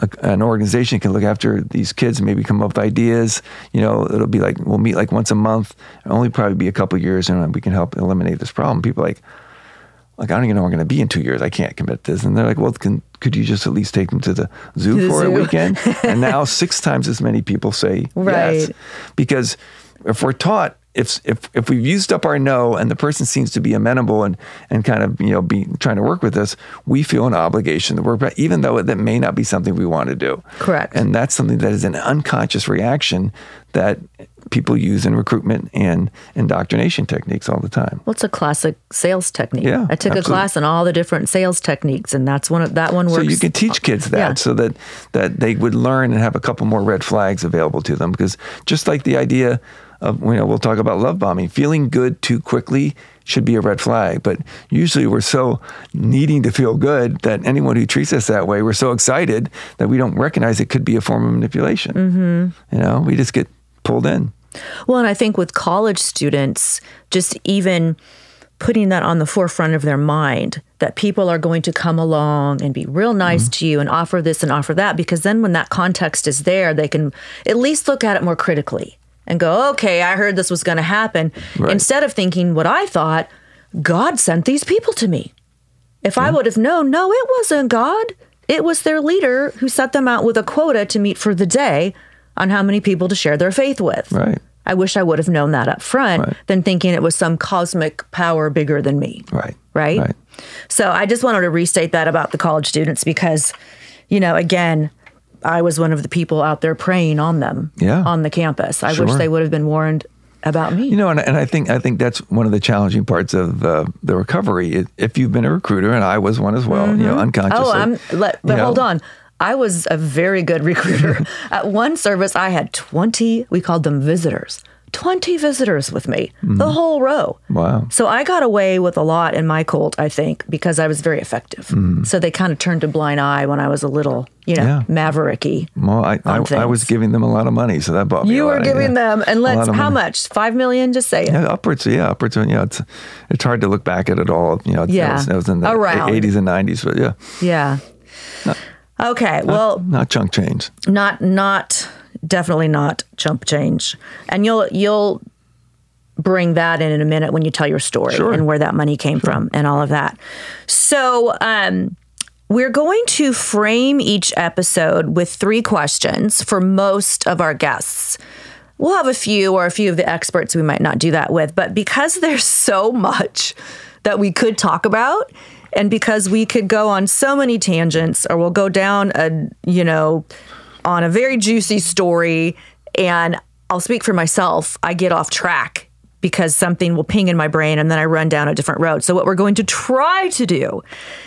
a, an organization that can look after these kids, and maybe come up with ideas. You know, it'll be like we'll meet like once a month. It'll only probably be a couple years, and we can help eliminate this problem." People are like, like I don't even know where I'm going to be in two years. I can't commit this. And they're like, well, can, could you just at least take them to the zoo the for a weekend? and now six times as many people say yes, because if we're taught. If, if if we've used up our no and the person seems to be amenable and, and kind of you know be trying to work with us, we feel an obligation to work, even though that may not be something we want to do. Correct. And that's something that is an unconscious reaction that people use in recruitment and indoctrination techniques all the time. Well, it's a classic sales technique. Yeah, I took a class on all the different sales techniques, and that's one of that one works. So you can teach uh, kids that Yeah. so that that they would learn and have a couple more red flags available to them because just like the idea of you know we'll talk about love bombing feeling good too quickly should be a red flag but usually we're so needing to feel good that anyone who treats us that way we're so excited that we don't recognize it could be a form of manipulation mm-hmm. you know we just get pulled in Well, and I think with college students, just even putting that on the forefront of their mind that people are going to come along and be real nice Mm-hmm. to you and offer this and offer that, because then when that context is there, they can at least look at it more critically and go, okay, I heard this was going to happen, Right. instead of thinking what I thought, God sent these people to me. If I would have known, no, it wasn't God. It was their leader who set them out with a quota to meet for the day on how many people to share their faith with. Right. I wish I would have known that up front Right. than thinking it was some cosmic power bigger than me. Right. Right? Right. So I just wanted to restate that about the college students because, you know, again, I was one of the people out there praying on them Yeah. on the campus. I wish they would have been warned about me. You know, and, and I think I think that's one of the challenging parts of uh, the recovery. If you've been a recruiter, and I was one as well, you know, unconsciously. Oh, I'm. Let, but hold know, on. I was a very good recruiter. At one service, I had 20, we called them visitors, 20 visitors with me, the whole row. Mm-hmm. Wow. So I got away with a lot in my cult, I think, because I was very effective. So they kind of turned a blind eye when I was a little, you know, Mm-hmm. Yeah. mavericky. Well, I, I, I was giving them a lot of money, so that bought me. You were giving yeah. them, and let's, how money. much? Five million? Just say it. Yeah, upwards. Yeah, upwards. Yeah, it's it's hard to look back at it all. You know, Yeah. that was, that was in the Around. eighties and nineties, but yeah, Yeah. Okay. Well, not chunk change. not not definitely not chump change. And you'll you'll bring that in in a minute when you tell your story Sure. and where that money came from and all of that. So um we're going to frame each episode with three questions for most of our guests. We'll have a few or a few of the experts we might not do that with but because there's so much that we could talk about and because we could go on so many tangents or we'll go down a you know on a very juicy story and I'll speak for myself I get off track because something will ping in my brain and then I run down a different road. So what we're going to try to do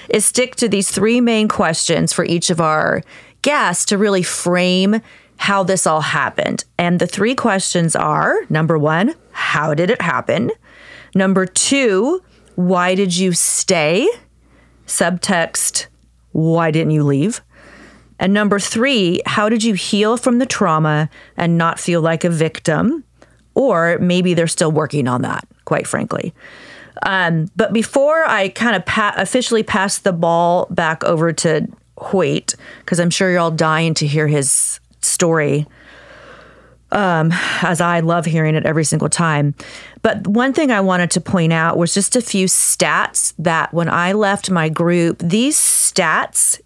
is stick to these three main questions for each of our guests to really frame how this all happened. And the three questions are number 1, how did it happen? Number 2, why did you stay? Subtext, why didn't you leave? And number three, how did you heal from the trauma and not feel like a victim? Or maybe they're still working on that, quite frankly. Um, but before I kind of pa- officially pass the ball back over to Hoyt, because I'm sure you're all dying to hear his story, um, as I love hearing it every single time. But one thing I wanted to point out was just a few stats that when I left my group, these stats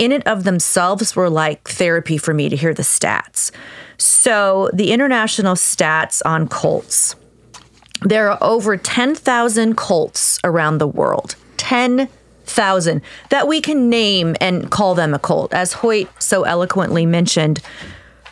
in and of themselves were like therapy for me to hear the stats. So, the international stats on cults there are over 10,000 cults around the world. 10,000 that we can name and call them a cult. As Hoyt so eloquently mentioned,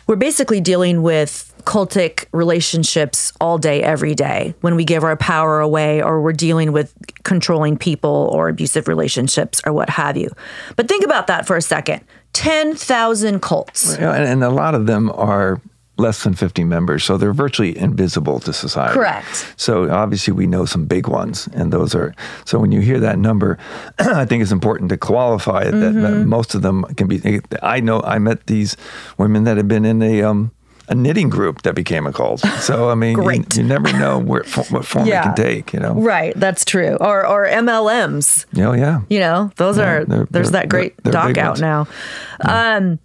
we're basically dealing with cultic relationships all day, every day when we give our power away or we're dealing with controlling people or abusive relationships or what have you. But think about that for a second 10,000 cults. And, a lot of them are less than 50 members, so they're virtually invisible to society. Correct. So obviously we know some big ones, and those are. So when you hear that number, I think it's important to qualify it that, that Mm-hmm. most of them can be. I know I met these women that had been in a. Um, a knitting group that became a cult. So I mean, you, Great. you never know where what form Yeah. it can take. You know. Right, that's true. Or or MLMs. Yeah, yeah. You know, those Yeah, are they're- there's they're- that great they're- doc out ones. now. Um,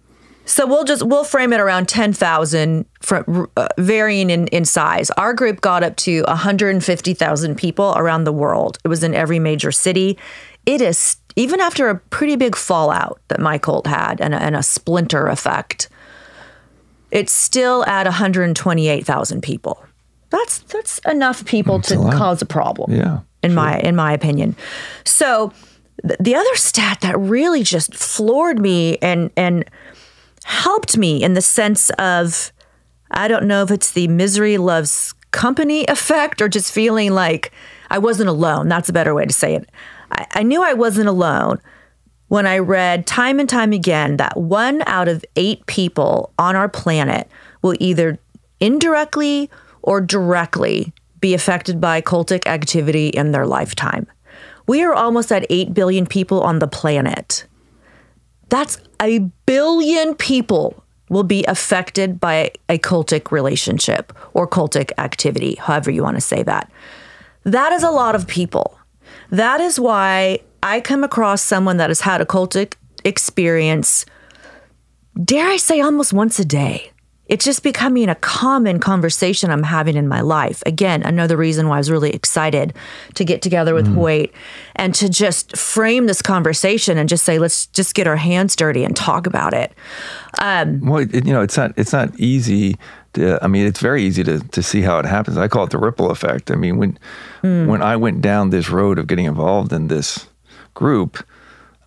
so we'll just we'll frame it around ten thousand, from uh, varying in in size. Our group got up to one hundred and fifty thousand people around the world. It was in every major city. It is even after a pretty big fallout that my cult had and a, and a splinter effect. It's still at one hundred twenty eight thousand people. That's that's enough people to a cause a problem Yeah, in my in my opinion. So th- the other stat that really just floored me and and helped me in the sense of I don't know if it's the misery loves company effect or just feeling like I wasn't alone. That's a better way to say it. I, I knew I wasn't alone when I read time and time again that one out of eight people on our planet will either indirectly or directly be affected by cultic activity in their lifetime. We are almost at 8 billion people on the planet. That's a billion people will be affected by a cultic relationship or cultic activity, however you want to say that. That is a lot of people. That is why I come across someone that has had a cultic experience, dare I say, almost once a day. it's just becoming a common conversation I'm having in my life. Again, another reason why I was really excited to get together with mm. Hoyt and to just frame this conversation and just say, let's just get our hands dirty and talk about it. Um, well, it, you know, it's not it's not easy. To, I mean, it's very easy to to see how it happens. I call it the ripple effect. I mean, when hmm. when I went down this road of getting involved in this group,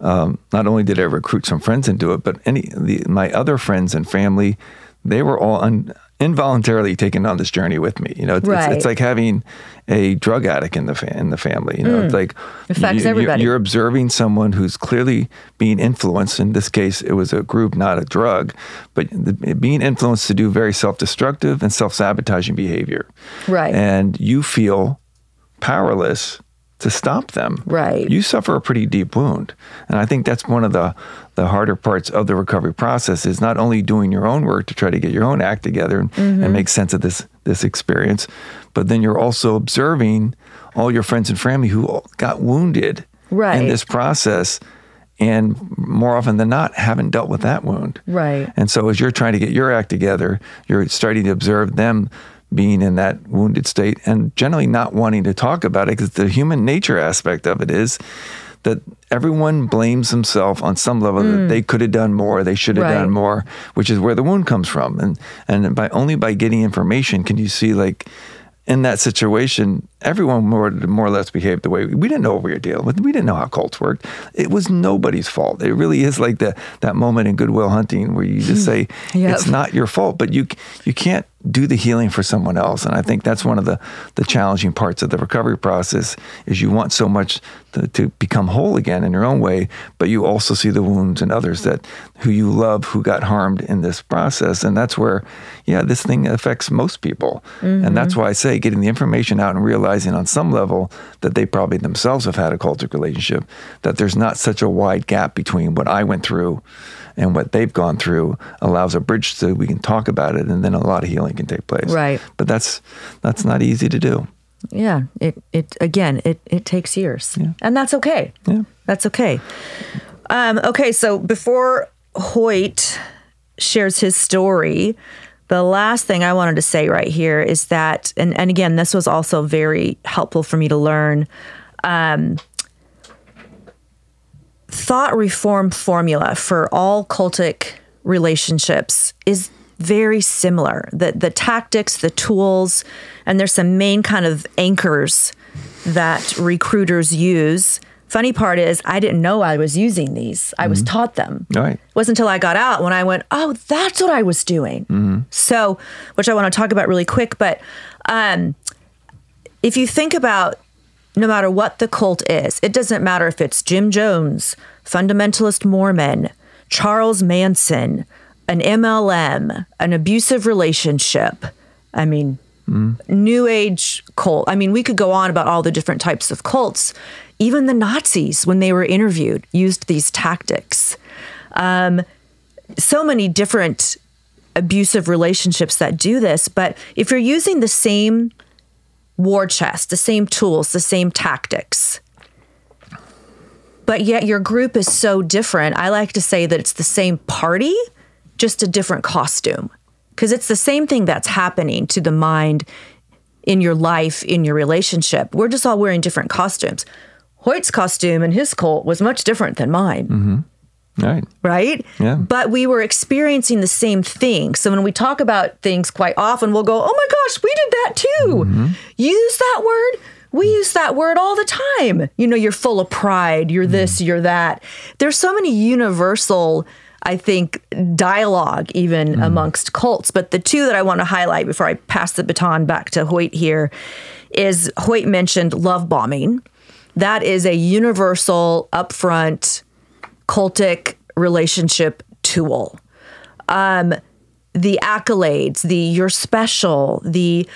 um, not only did I recruit some friends into it, but any the, my other friends and family, they were all un, involuntarily taken on this journey with me. You know, it's, it's, Right. it's like having a drug addict in the fa- in the family. You know, it's like Affects you, everybody. You're observing someone who's clearly being influenced. In this case, it was a group, not a drug, but the, being influenced to do very self-destructive and self-sabotaging behavior. Right. And you feel powerless to stop them. Right. You suffer a pretty deep wound. And I think that's one of the the harder parts of the recovery process is not only doing your own work to try to get your own act together and, Mm-hmm. and make sense of this this experience, but then you're also observing all your friends and family who got wounded Right. in this process and more often than not haven't dealt with that wound. Right. And so as you're trying to get your act together, you're starting to observe them being in that wounded state and generally not wanting to talk about it because the human nature aspect of it is that everyone blames themselves on some level that mm. they could have done more, they should have Right. done more, which is where the wound comes from. And and by only by getting information can you see like in that situation, everyone more more or less behaved the way we didn't know what we were dealing with. We didn't know how cults worked. It was nobody's fault. It really is like the that moment in Good Will Hunting where you just hmm. say Yep. it's not your fault, but you you can't do the healing for someone else. And I think that's one of the the challenging parts of the recovery process is you want so much to, to become whole again in your own way, but you also see the wounds in others that who you love who got harmed in this process, and that's where yeah this thing affects most people, and that's mm-hmm. why I say getting the information out and realizing on some level that they probably themselves have had a cultic relationship, that there's not such a wide gap between what I went through and what they've gone through allows a bridge so we can talk about it and then a lot of healing can take place. Right. But that's that's not easy to do. Yeah, it it again it it takes years, and that's okay. Yeah. That's okay. Um, okay, so before Hoyt shares his story, the last thing I wanted to say right here is that, and and again, this was also very helpful for me to learn. Um, thought reform formula for all cultic relationships is very similar. The the tactics, the tools, and there's some main kind of anchors that recruiters use. Funny part is I didn't know I was using these. I was mm-hmm. taught them. Right. It wasn't until I got out when I went, oh, that's what I was doing. Mm-hmm. So, which I want to talk about really quick, but um, if you think about no matter what the cult is, it doesn't matter if it's Jim Jones, fundamentalist Mormon, Charles Manson, an MLM, an abusive relationship. I mean, mm-hmm. New Age cult. I mean, we could go on about all the different types of cults. Even the Nazis, when they were interviewed, used these tactics. Um, so many different abusive relationships that do this. But if you're using the same war chest, the same tools, the same tactics, but yet your group is so different, I like to say that it's the same party, just a different costume. Because it's the same thing that's happening to the mind in your life, in your relationship. We're just all wearing different costumes. Hoyt's costume and his cult was much different than mine All right. right? Yeah. But we were experiencing the same thing. So when we talk about things quite often, we'll go, oh my gosh, we did that too. Mm-hmm. Use that word. We use that word all the time. You know, you're full of pride, you're this, mm. you're that. There's so many universal, I think, dialogue even mm. amongst cults. But the two that I want to highlight before I pass the baton back to Hoyt here is Hoyt mentioned love bombing. That is a universal, upfront, cultic relationship tool. Um, the accolades, the you're special, the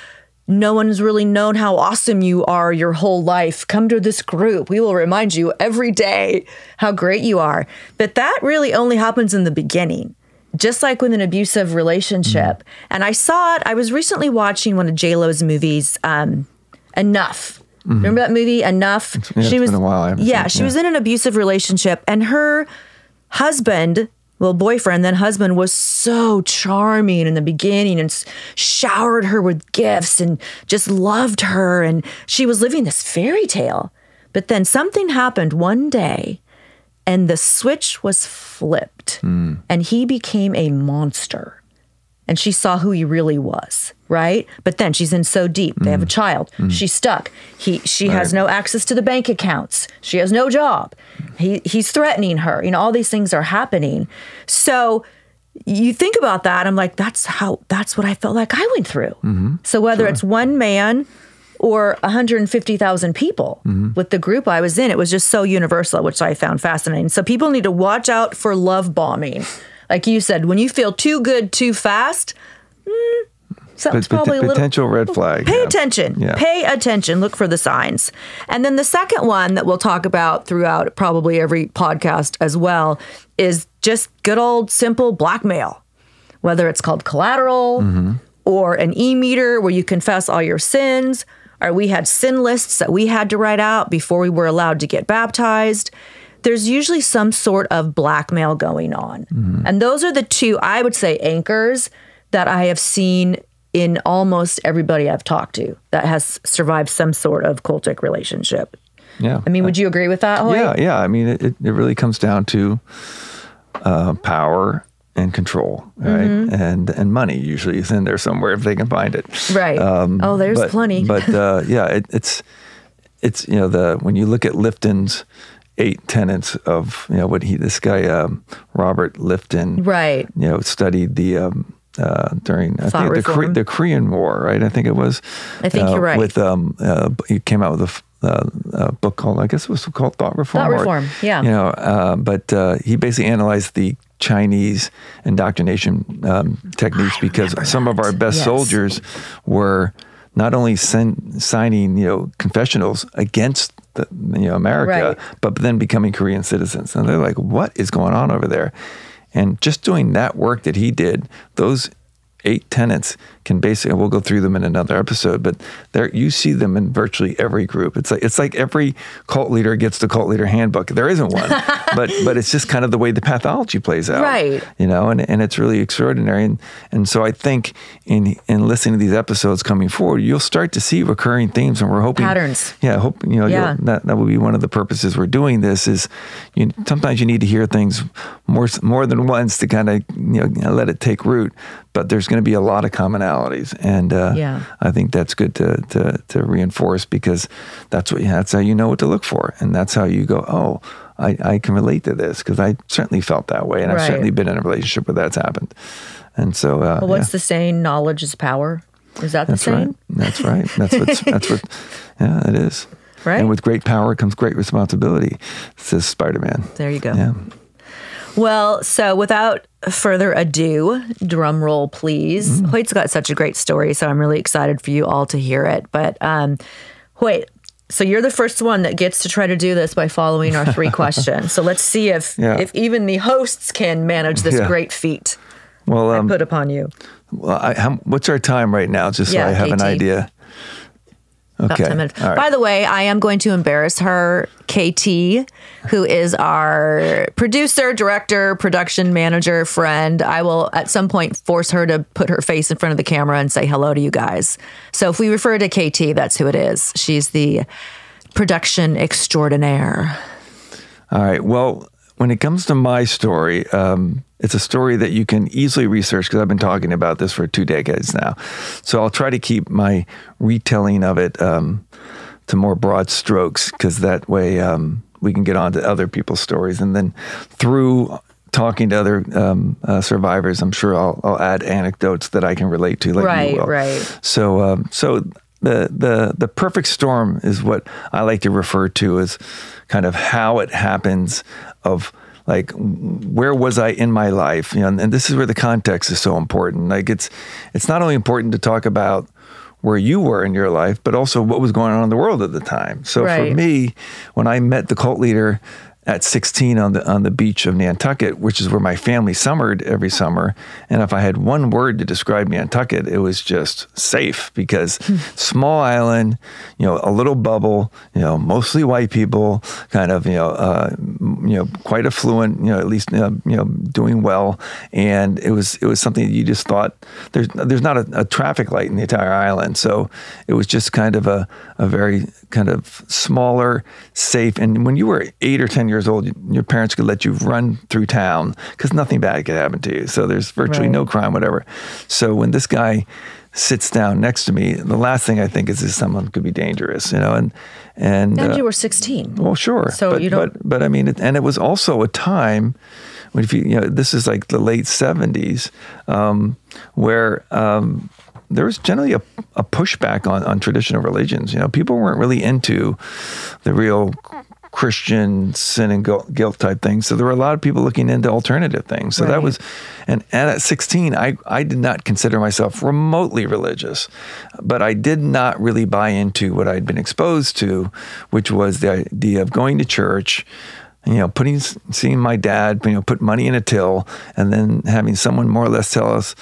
no one's really known how awesome you are your whole life. Come to this group. We will remind you every day how great you are. But that really only happens in the beginning, just like with an abusive relationship. And I saw it. I was recently watching one of JLo's movies, um, Enough. Mm-hmm. Remember that movie, Enough? Yeah, it's been a while. Yeah, she Yeah. was in an abusive relationship, and her husband well, boyfriend, then husband, was so charming in the beginning and showered her with gifts and just loved her. And she was living this fairy tale. But then something happened one day and the switch was flipped hmm. and he became a monster and she saw who he really was right? But then she's in so deep. They have a mm. child. Mm. She's stuck. He she has no access to the bank accounts. She has no job. He he's threatening her. You know all these things are happening. So you think about that. I'm like that's how that's what i felt like i went through. Mm-hmm. So whether it's one man or 150,000 people mm-hmm. with the group I was in. It was just so universal, which I found fascinating. So people need to watch out for love bombing. Like you said, when you feel too good too fast, mm, something's pot- probably a little potential red flag. Pay yeah. attention. Yeah. Pay attention. Look for the signs. And then the second one that we'll talk about throughout probably every podcast as well is just good old simple blackmail, whether it's called collateral Mm-hmm. or an e meter where you confess all your sins, or we had sin lists that we had to write out before we were allowed to get baptized. There's usually some sort of blackmail going on. Mm-hmm. And those are the two, I would say, anchors that I have seen in almost everybody I've talked to that has survived some sort of cultic relationship. Yeah. I mean, would you agree with that? Hoyt? Yeah, yeah. I mean, it, it really comes down to uh, power and control, right? Mm-hmm. And and money usually is in there somewhere if they can find it. Right. oh, there's Um, but, plenty. But uh, yeah, it, it's it's you know the when you look at Lifton's eight tenets of you know what he this guy um, Robert Lifton Right. you know studied the um, uh, during I Thought think the, Kore- the Korean War right I think it was I think uh, you're right. with um uh, he came out with a, uh, a book called I guess it was called Thought Reform Thought or- Reform, yeah. you know uh, but uh, he basically analyzed the Chinese indoctrination um, techniques because remember some of our best Yes. soldiers were not only sen- signing you know confessionals against the, you know America, Right. but then becoming Korean citizens, and they're like, "What is going on over there?" And just doing that work that he did, those eight tenets can basically we'll go through them in another episode but there you see them in virtually every group it's like it's like every cult leader gets the cult leader handbook there isn't one but but it's just kind of the way the pathology plays out Right. you know and, and it's really extraordinary and and so i think in in listening to these episodes coming forward you'll start to see recurring themes and we're hoping Patterns. yeah hope you know Yeah. that that would be one of the purposes we're doing this is you sometimes you need to hear things more more than once to kind of you know let it take root but there's going to be a lot of commonalities and uh, Yeah. I think that's good to, to to reinforce because that's what that's how you know what to look for and that's how you go oh I, I can relate to this because I certainly felt that way and I've certainly been in a relationship where that's happened and so uh, Well, what's yeah. the saying? Knowledge is power. Is that the That's saying? right. That's right. That's what. that's what. Yeah, it is. Right. And with great power comes great responsibility, says Spider Man. There you go. Yeah. Well, so without further ado, drum roll, please. Mm-hmm. Hoyt's got such a great story, so I'm really excited for you all to hear it. But um, Hoyt, so you're the first one that gets to try to do this by following our three questions. So let's see if Yeah. if even the hosts can manage this Yeah. great feat Well, um, put upon you. well I, how, what's our time right now? Just so Yeah, I have an idea. About Okay. 10 minutes. Right. By the way, I am going to embarrass her, KT, who is our producer, director, production manager, friend. I will at some point force her to put her face in front of the camera and say hello to you guys. So if we refer to KT, that's who it is. She's the production extraordinaire. All right. Well, when it comes to my story, um, it's a story that you can easily research because I've been talking about this for two decades now. So I'll try to keep my retelling of it um, to more broad strokes because that way um, we can get on to other people's stories. And then through talking to other um, uh, survivors, I'm sure I'll, I'll add anecdotes that I can relate to, like Right, you will. right. So, um, so the the the perfect storm is what I like to refer to as kind of how it happens of like where was I in my life, you know, and, and this is where the context is so important. Like it's it's not only important to talk about where you were in your life, but also what was going on in the world at the time. So Right. for me, when I met the cult leader at 16 on the on the beach of Nantucket, which is where my family summered every summer. And if I had one word to describe Nantucket, it was just safe because small island, you know, a little bubble, you know, mostly white people, kind of, you know, uh, you know, quite affluent, you know, at least, you know, you know, doing well. And it was it was something that you just thought there's there's not a, a traffic light in the entire island, so it was just kind of a a very kind of smaller, safe. And when you were eight or ten years old, your parents could let you run through town because nothing bad could happen to you. So there's virtually Right. no crime, whatever. So when this guy sits down next to me, the last thing I think is is someone could be dangerous, you know, and and And uh, you were 16. well, sure. So but, you don't- But, but I mean, it, and it was also a time when if you you know this is like the late seventies, um, where um, there was generally a, a pushback on on traditional religions. You know, people weren't really into the real. Christian sin and guilt, type things. So there were a lot of people looking into alternative things. So that was, and, and at 16, I, I did not consider myself remotely religious, but I did not really buy into what I'd been exposed to, which was the idea of going to church, you know, putting, seeing my dad, you know, put money in a till, and then having someone more or less tell us,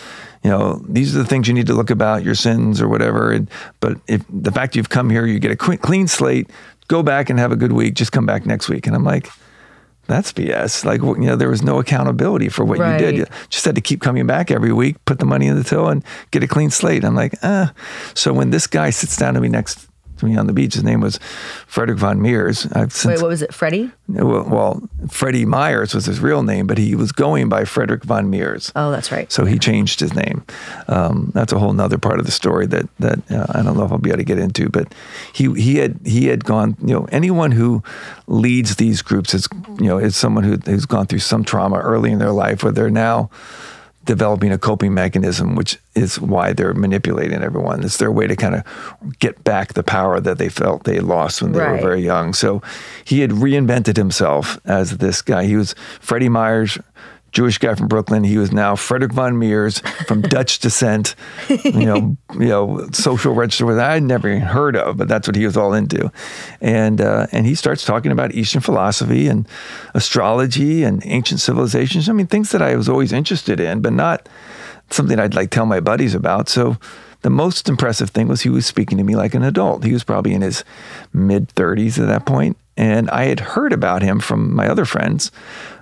you know, these are the things you need to look about your sins or whatever. And, but if the fact you've come here, you get a clean slate, go back and have a good week, just come back next week. And I'm like, that's BS. Like, you know, there was no accountability for what you did. You just had to keep coming back every week, put the money in the till, and get a clean slate. I'm like, ah. So when this guy sits down to me next to me on the beach, his name was Frederick von Mierers. Since, Wait, what was it? Freddie? well, well, Freddie Myers was his real name, but he was going by Frederick von Mierers. Oh, that's right. So he changed his name. Um, that's a whole nother part of the story that that uh, I don't know if I'll be able to get into. But he he had he had gone. You know, anyone who leads these groups is you know is someone who who's gone through some trauma early in their life, where they're now developing a coping mechanism, which is why they're manipulating everyone. It's their way to kind of get back the power that they felt they lost when they were very young. So he had reinvented himself as this guy. He was Freddie Myers, Jewish guy from Brooklyn. He was now Frederick von Mierers from Dutch descent. You know, you know, social register that I'd never even heard of, but that's what he was all into. And uh, and he starts talking about Eastern philosophy and astrology and ancient civilizations. I mean, things that I was always interested in, but not something I'd like tell my buddies about. So the most impressive thing was he was speaking to me like an adult. He was probably in his mid 30s at that point, and I had heard about him from my other friends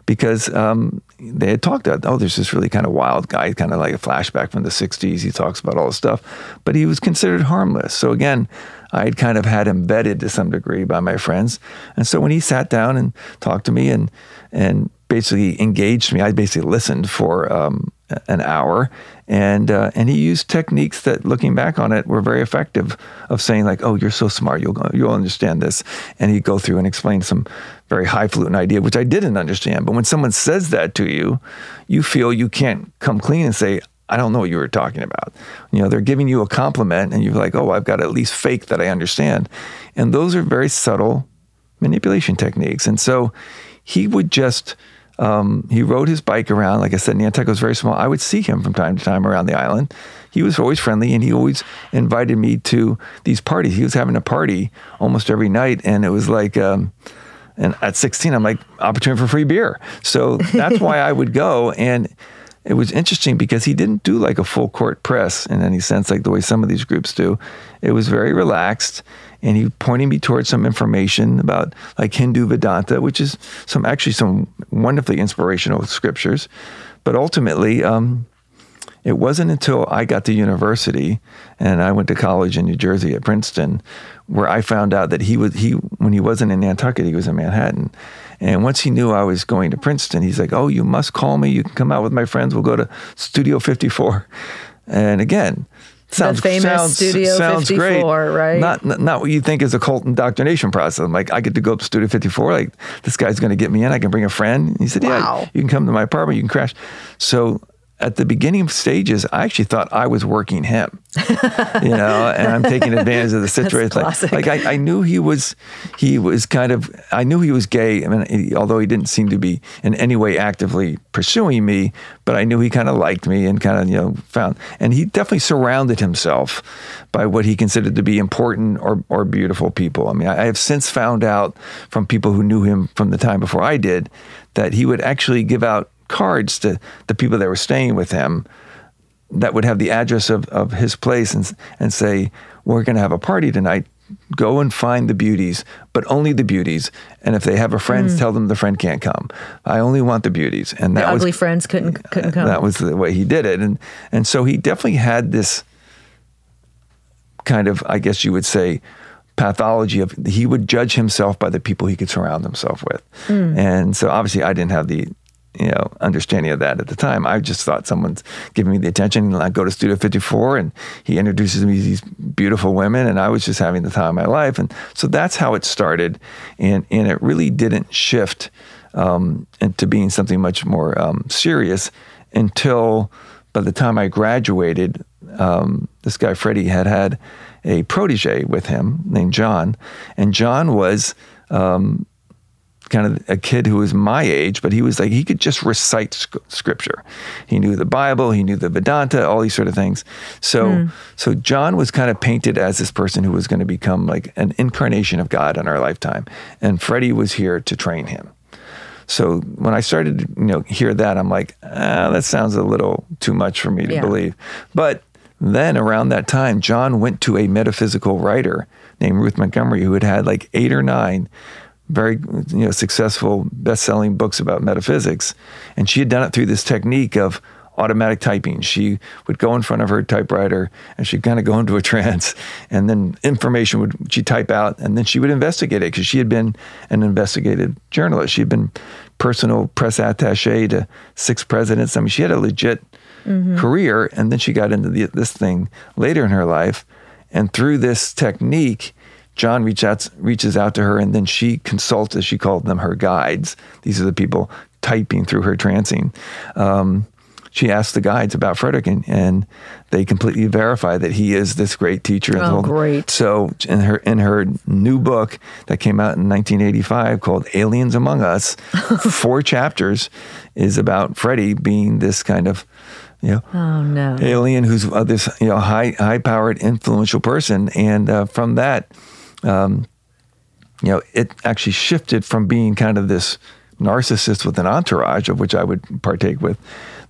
because um, they had talked about, oh, there's this really kind of wild guy, kind of like a flashback from the 60s. He talks about all this stuff, but he was considered harmless. So again, I had kind of had him vetted to some degree by my friends. And so when he sat down and talked to me and, and basically engaged me, I basically listened for um, an hour, and uh, and he used techniques that, looking back on it, were very effective. Of saying like, "Oh, you're so smart, you'll you'll understand this," and he'd go through and explain some very highfalutin idea, which I didn't understand. But when someone says that to you, you feel you can't come clean and say, I don't know what you were talking about. You know, they're giving you a compliment and you're like, oh, I've got to at least fake that I understand. And those are very subtle manipulation techniques. And so he would just, um, he rode his bike around. Like I said, Nantucket was very small. I would see him from time to time around the island. He was always friendly and he always invited me to these parties. He was having a party almost every night. And it was like, um, and at 16, I'm like, opportunity for free beer. So that's why I would go. And it was interesting because he didn't do like a full court press in any sense, like the way some of these groups do. It was very relaxed. And he pointed me towards some information about like Hindu Vedanta, which is some actually some wonderfully inspirational scriptures. But ultimately, um, it wasn't until I got to university and I went to college in New Jersey at Princeton where I found out that he was he when he wasn't in Nantucket, he was in Manhattan. And once he knew I was going to Princeton, he's like, "Oh, you must call me. You can come out with my friends. We'll go to Studio 54." And again, sounds famous sounds, Studio sounds great, 54, right? Not not not what you think is a cult indoctrination process. I'm like, I get to go up to Studio 54. Like this guy's going to get me in. I can bring a friend. He said, "Yeah, you can come to my apartment. You can crash." So at the beginning stages, I actually thought I was working him, you know, and I'm taking advantage of the situation. Like, like I, I knew he was, he was kind of, I knew he was gay. I mean, he, although he didn't seem to be in any way actively pursuing me, but I knew he kind of liked me and kind of, you know, found, and he definitely surrounded himself by what he considered to be important or, or beautiful people. I mean, I, I have since found out from people who knew him from the time before I did that he would actually give out cards to the people that were staying with him that would have the address of, of his place and, and say, We're going to have a party tonight. Go and find the beauties, but only the beauties. And if they have a friend, hmm. tell them the friend can't come. I only want the beauties. And The that was ugly friends couldn't uh, couldn't come. that was the way he did it. And and so he definitely had this kind of, I guess you would say, pathology of he would judge himself by the people he could surround himself with. Hmm. And so obviously I didn't have the you know understanding of that at the time. I just thought someone's giving me the attention and I go to Studio 54 and he introduces me to these beautiful women and I was just having the time of my life. And so that's how it started. And and it really didn't shift um, into being something much more um, serious until by the time I graduated, um, this guy Freddie had had a protege with him named John, and John was um, kind of a kid who was my age, but he was like he could just recite sc- scripture. He knew the Bible, he knew the Vedanta, all these sort of things. So, so John was kind of painted as this person who was going to become like an incarnation of God in our lifetime, and Freddie was here to train him. So when I started to you know hear that, I'm like, ah, that sounds a little too much for me to Yeah. believe. But then around that time, John went to a metaphysical writer named Ruth Montgomery who had had like eight or nine very you know successful best-selling books about metaphysics, and she had done it through this technique of automatic typing. She would go in front of her typewriter and she'd kind of go into a trance, and then information would she type out, and then she would investigate it because she had been an investigative journalist. She had been personal press attaché to six presidents. I mean, she had a legit mm-hmm. career, and then she got into the, this thing later in her life, and through this technique. John reach out, reaches out to her, and then she consults, as she called them, her guides. These are the people typing through her trancing. Um, she asked the guides about Frederick, and, and they completely verify that he is this great teacher. Oh, great. So in her in her new book that came out in 1985 called Aliens Among Us, four chapters is about Freddie being this kind of you know Oh no. alien who's uh, this you know high high powered influential person and uh, from that um, you know it actually shifted from being kind of this narcissist with an entourage of which I would partake with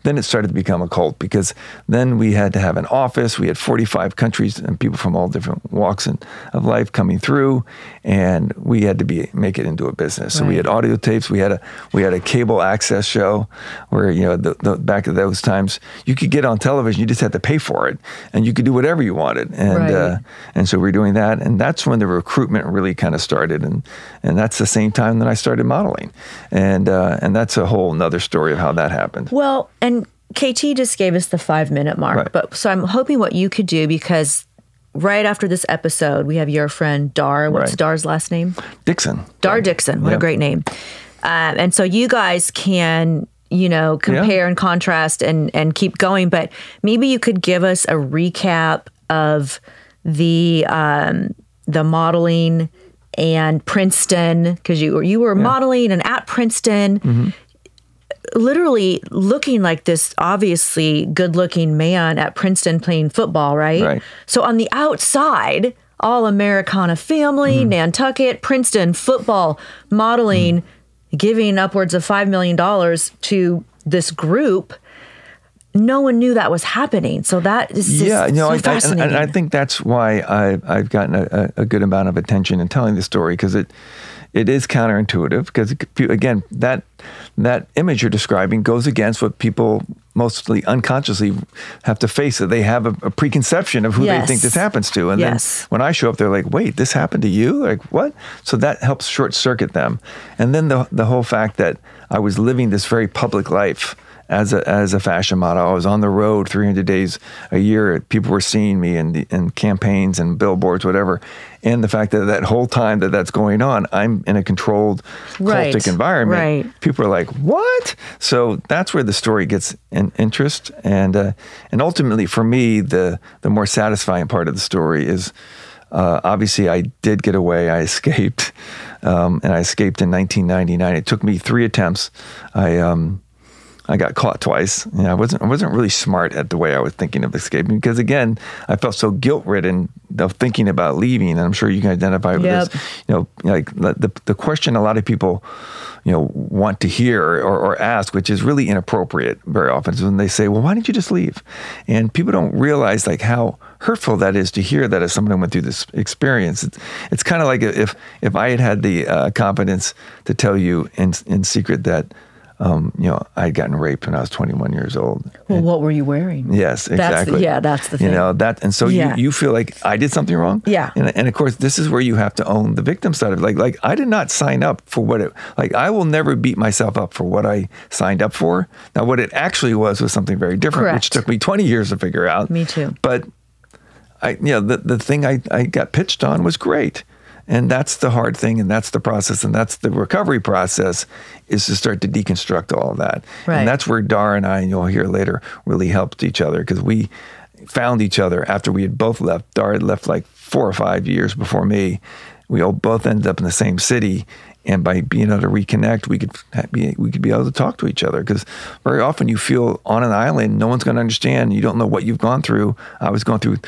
then it started to become a cult because then we had to have an office. We had 45 countries and people from all different walks in, of life coming through and we had to be make it into a business. So we had audio tapes. We had a we had a cable access show where you know the, the back of those times you could get on television. You just had to pay for it and you could do whatever you wanted. And Right. uh, and so we are doing that. And that's when the recruitment really kind of started. And and that's the same time that I started modeling. And uh, and that's a whole nother story of how that happened. Well, and KT just gave us the five minute mark, Right. but so I'm hoping what you could do because right after this episode, we have your friend Dar. What's Right. Dar's last name? Dixon Dar Dixon. What Yeah. a great name. Um, and so you guys can, you know, compare and contrast and and keep going. But maybe you could give us a recap of the um, the modeling and Princeton because you were you were modeling and at Princeton. Mm-hmm. Literally looking like this obviously good looking man at Princeton playing football, right? Right. So on the outside, all Americana family, Mm-hmm. Nantucket, Princeton, football, modeling, Mm-hmm. giving upwards of $5 million to this group. No one knew that was happening. So that is yeah, you know, so I, I, and- fascinating. and I think that's why I, I've gotten a, a good amount of attention in telling the story because it it is counterintuitive because again that that image you're describing goes against what people mostly unconsciously have to face it. They have a, a preconception of who they think this happens to, and Yes. then when I show up, they're like, "Wait, this happened to you? Like what?" So that helps short circuit them, and then the the whole fact that I was living this very public life as a as a fashion model. I was on the road 300 days a year. People were seeing me in the, in campaigns and billboards, whatever. And the fact that that whole time that that's going on, I'm in a controlled Right, cultic environment. right. People are like, "What?" So that's where the story gets in interest, and uh, and ultimately for me, the the more satisfying part of the story is. Uh, obviously, I did get away. I escaped, um, and I escaped in 1999. It took me three attempts. I um, I got caught twice. You know, I wasn't I wasn't really smart at the way I was thinking of escaping because again, I felt so guilt ridden of thinking about leaving. And I'm sure you can identify with Yep. this. You know, like the the question a lot of people, you know, want to hear or, or ask, which is really inappropriate very often, is when they say, "Well, why didn't you just leave?" And people don't realize like how hurtful that is to hear that as someone who went through this experience. It's, it's kind of like if if I had had the uh, confidence to tell you in in secret that. Um, you know, I had gotten raped when I was 21 years old. Well, what were you wearing? Yes, That's the- exactly. yeah, that's the thing. You know that, and so Yeah. you you feel like I did something wrong. Yeah. and, and of course this is where you have to own the victim side of it. Like like I did not sign up for what it like. I will never beat myself up for what I signed up for. Now, what it actually was was something very different, which took me 20 years to figure out. Me too. But I, you know, the, the thing I, I got pitched on was great. And that's the hard thing, and that's the process, and that's the recovery process is to start to deconstruct all that. Right. And that's where Dar and I, and you'll hear later, really helped each other because we found each other after we had both left. Dar had left like four or five years before me. We all both ended up in the same city, and by being able to reconnect, we could be we could be able to talk to each other because very often you feel on an island, no one's going to understand. You don't know what you've gone through. I was going through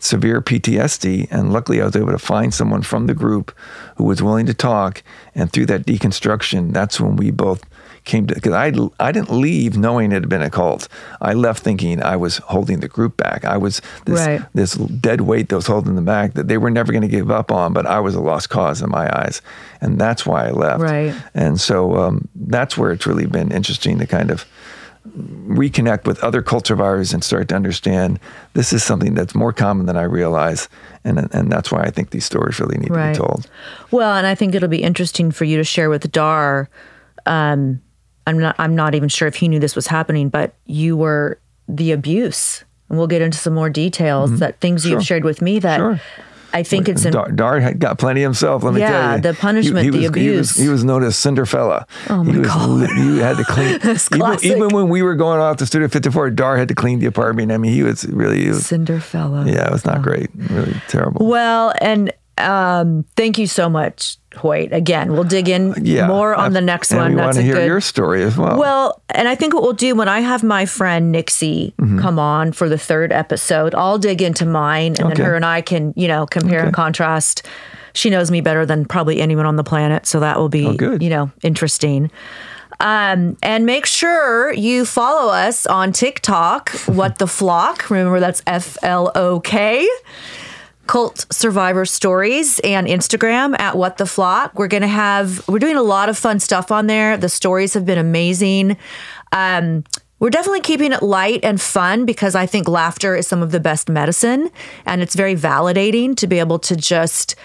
severe PTSD, and luckily I was able to find someone from the group who was willing to talk. And through that deconstruction, that's when we both came to because I I didn't leave knowing it had been a cult. I left thinking I was holding the group back. I was this Right. this dead weight that was holding them back that they were never going to give up on, but I was a lost cause in my eyes, and that's why I left. Right. And so um, that's where it's really been interesting to kind of reconnect with other cult survivors and start to understand this is something that's more common than I realize, and and that's why I think these stories really need Right. to be told. Well, and I think it'll be interesting for you to share with Dar. Um, I'm not. I'm not even sure if he knew this was happening, but you were the abuse, and we'll get into some more details. That things you've Mm-hmm. Shared with me that Sure. I think it's in, Dar, Dar had got plenty himself. Let me Yeah, tell you, the punishment, the was, He abuse. was, he was known as Cinderfella. Oh, my he was, God. You had to clean. Even, even when we were going off to Studio 54, Dar had to clean the apartment. I mean, he was really. He was, Cinderfella. yeah, it was not great. Really terrible. Well, and um, thank you so much, Hoyt. Again, we'll dig in yeah, more on the next one. That's want to a hear good. your story as well. Well, and I think what we'll do when I have my friend Nixie come on for the third episode, I'll dig into mine and Okay. then her and I can, you know, compare and contrast. She knows me better than probably anyone on the planet, so that will be, Oh, good. you know, interesting. Um, and make sure you follow us on TikTok, What the Flock. Remember, that's F L O K. Cult Survivor Stories and Instagram at What the Flock. We're going to have, we're doing a lot of fun stuff on there. The stories have been amazing. Um, we're definitely keeping it light and fun because I think laughter is some of the best medicine. And it's very validating to be able to just,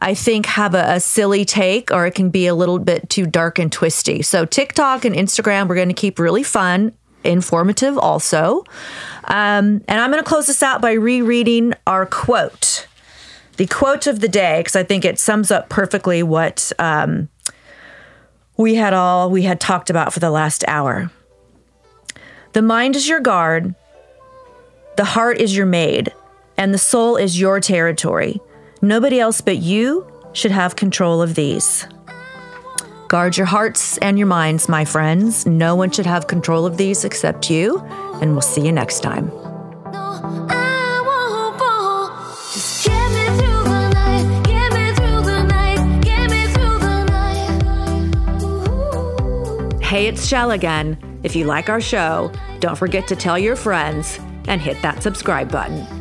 I think, have a, a silly take or it can be a little bit too dark and twisty. So, TikTok and Instagram, we're going to keep really fun, informative also. Um, and I'm going to close this out by rereading our quote. The quote of the day, because I think it sums up perfectly what um, we had all we had talked about for the last hour. The mind is your guard, the heart is your maid, and the soul is your territory. Nobody else but you should have control of these. Guard your hearts and your minds, my friends. No one should have control of these except you, and we'll see you next time. Hey, it's Shell again. If you like our show, don't forget to tell your friends and hit that subscribe button.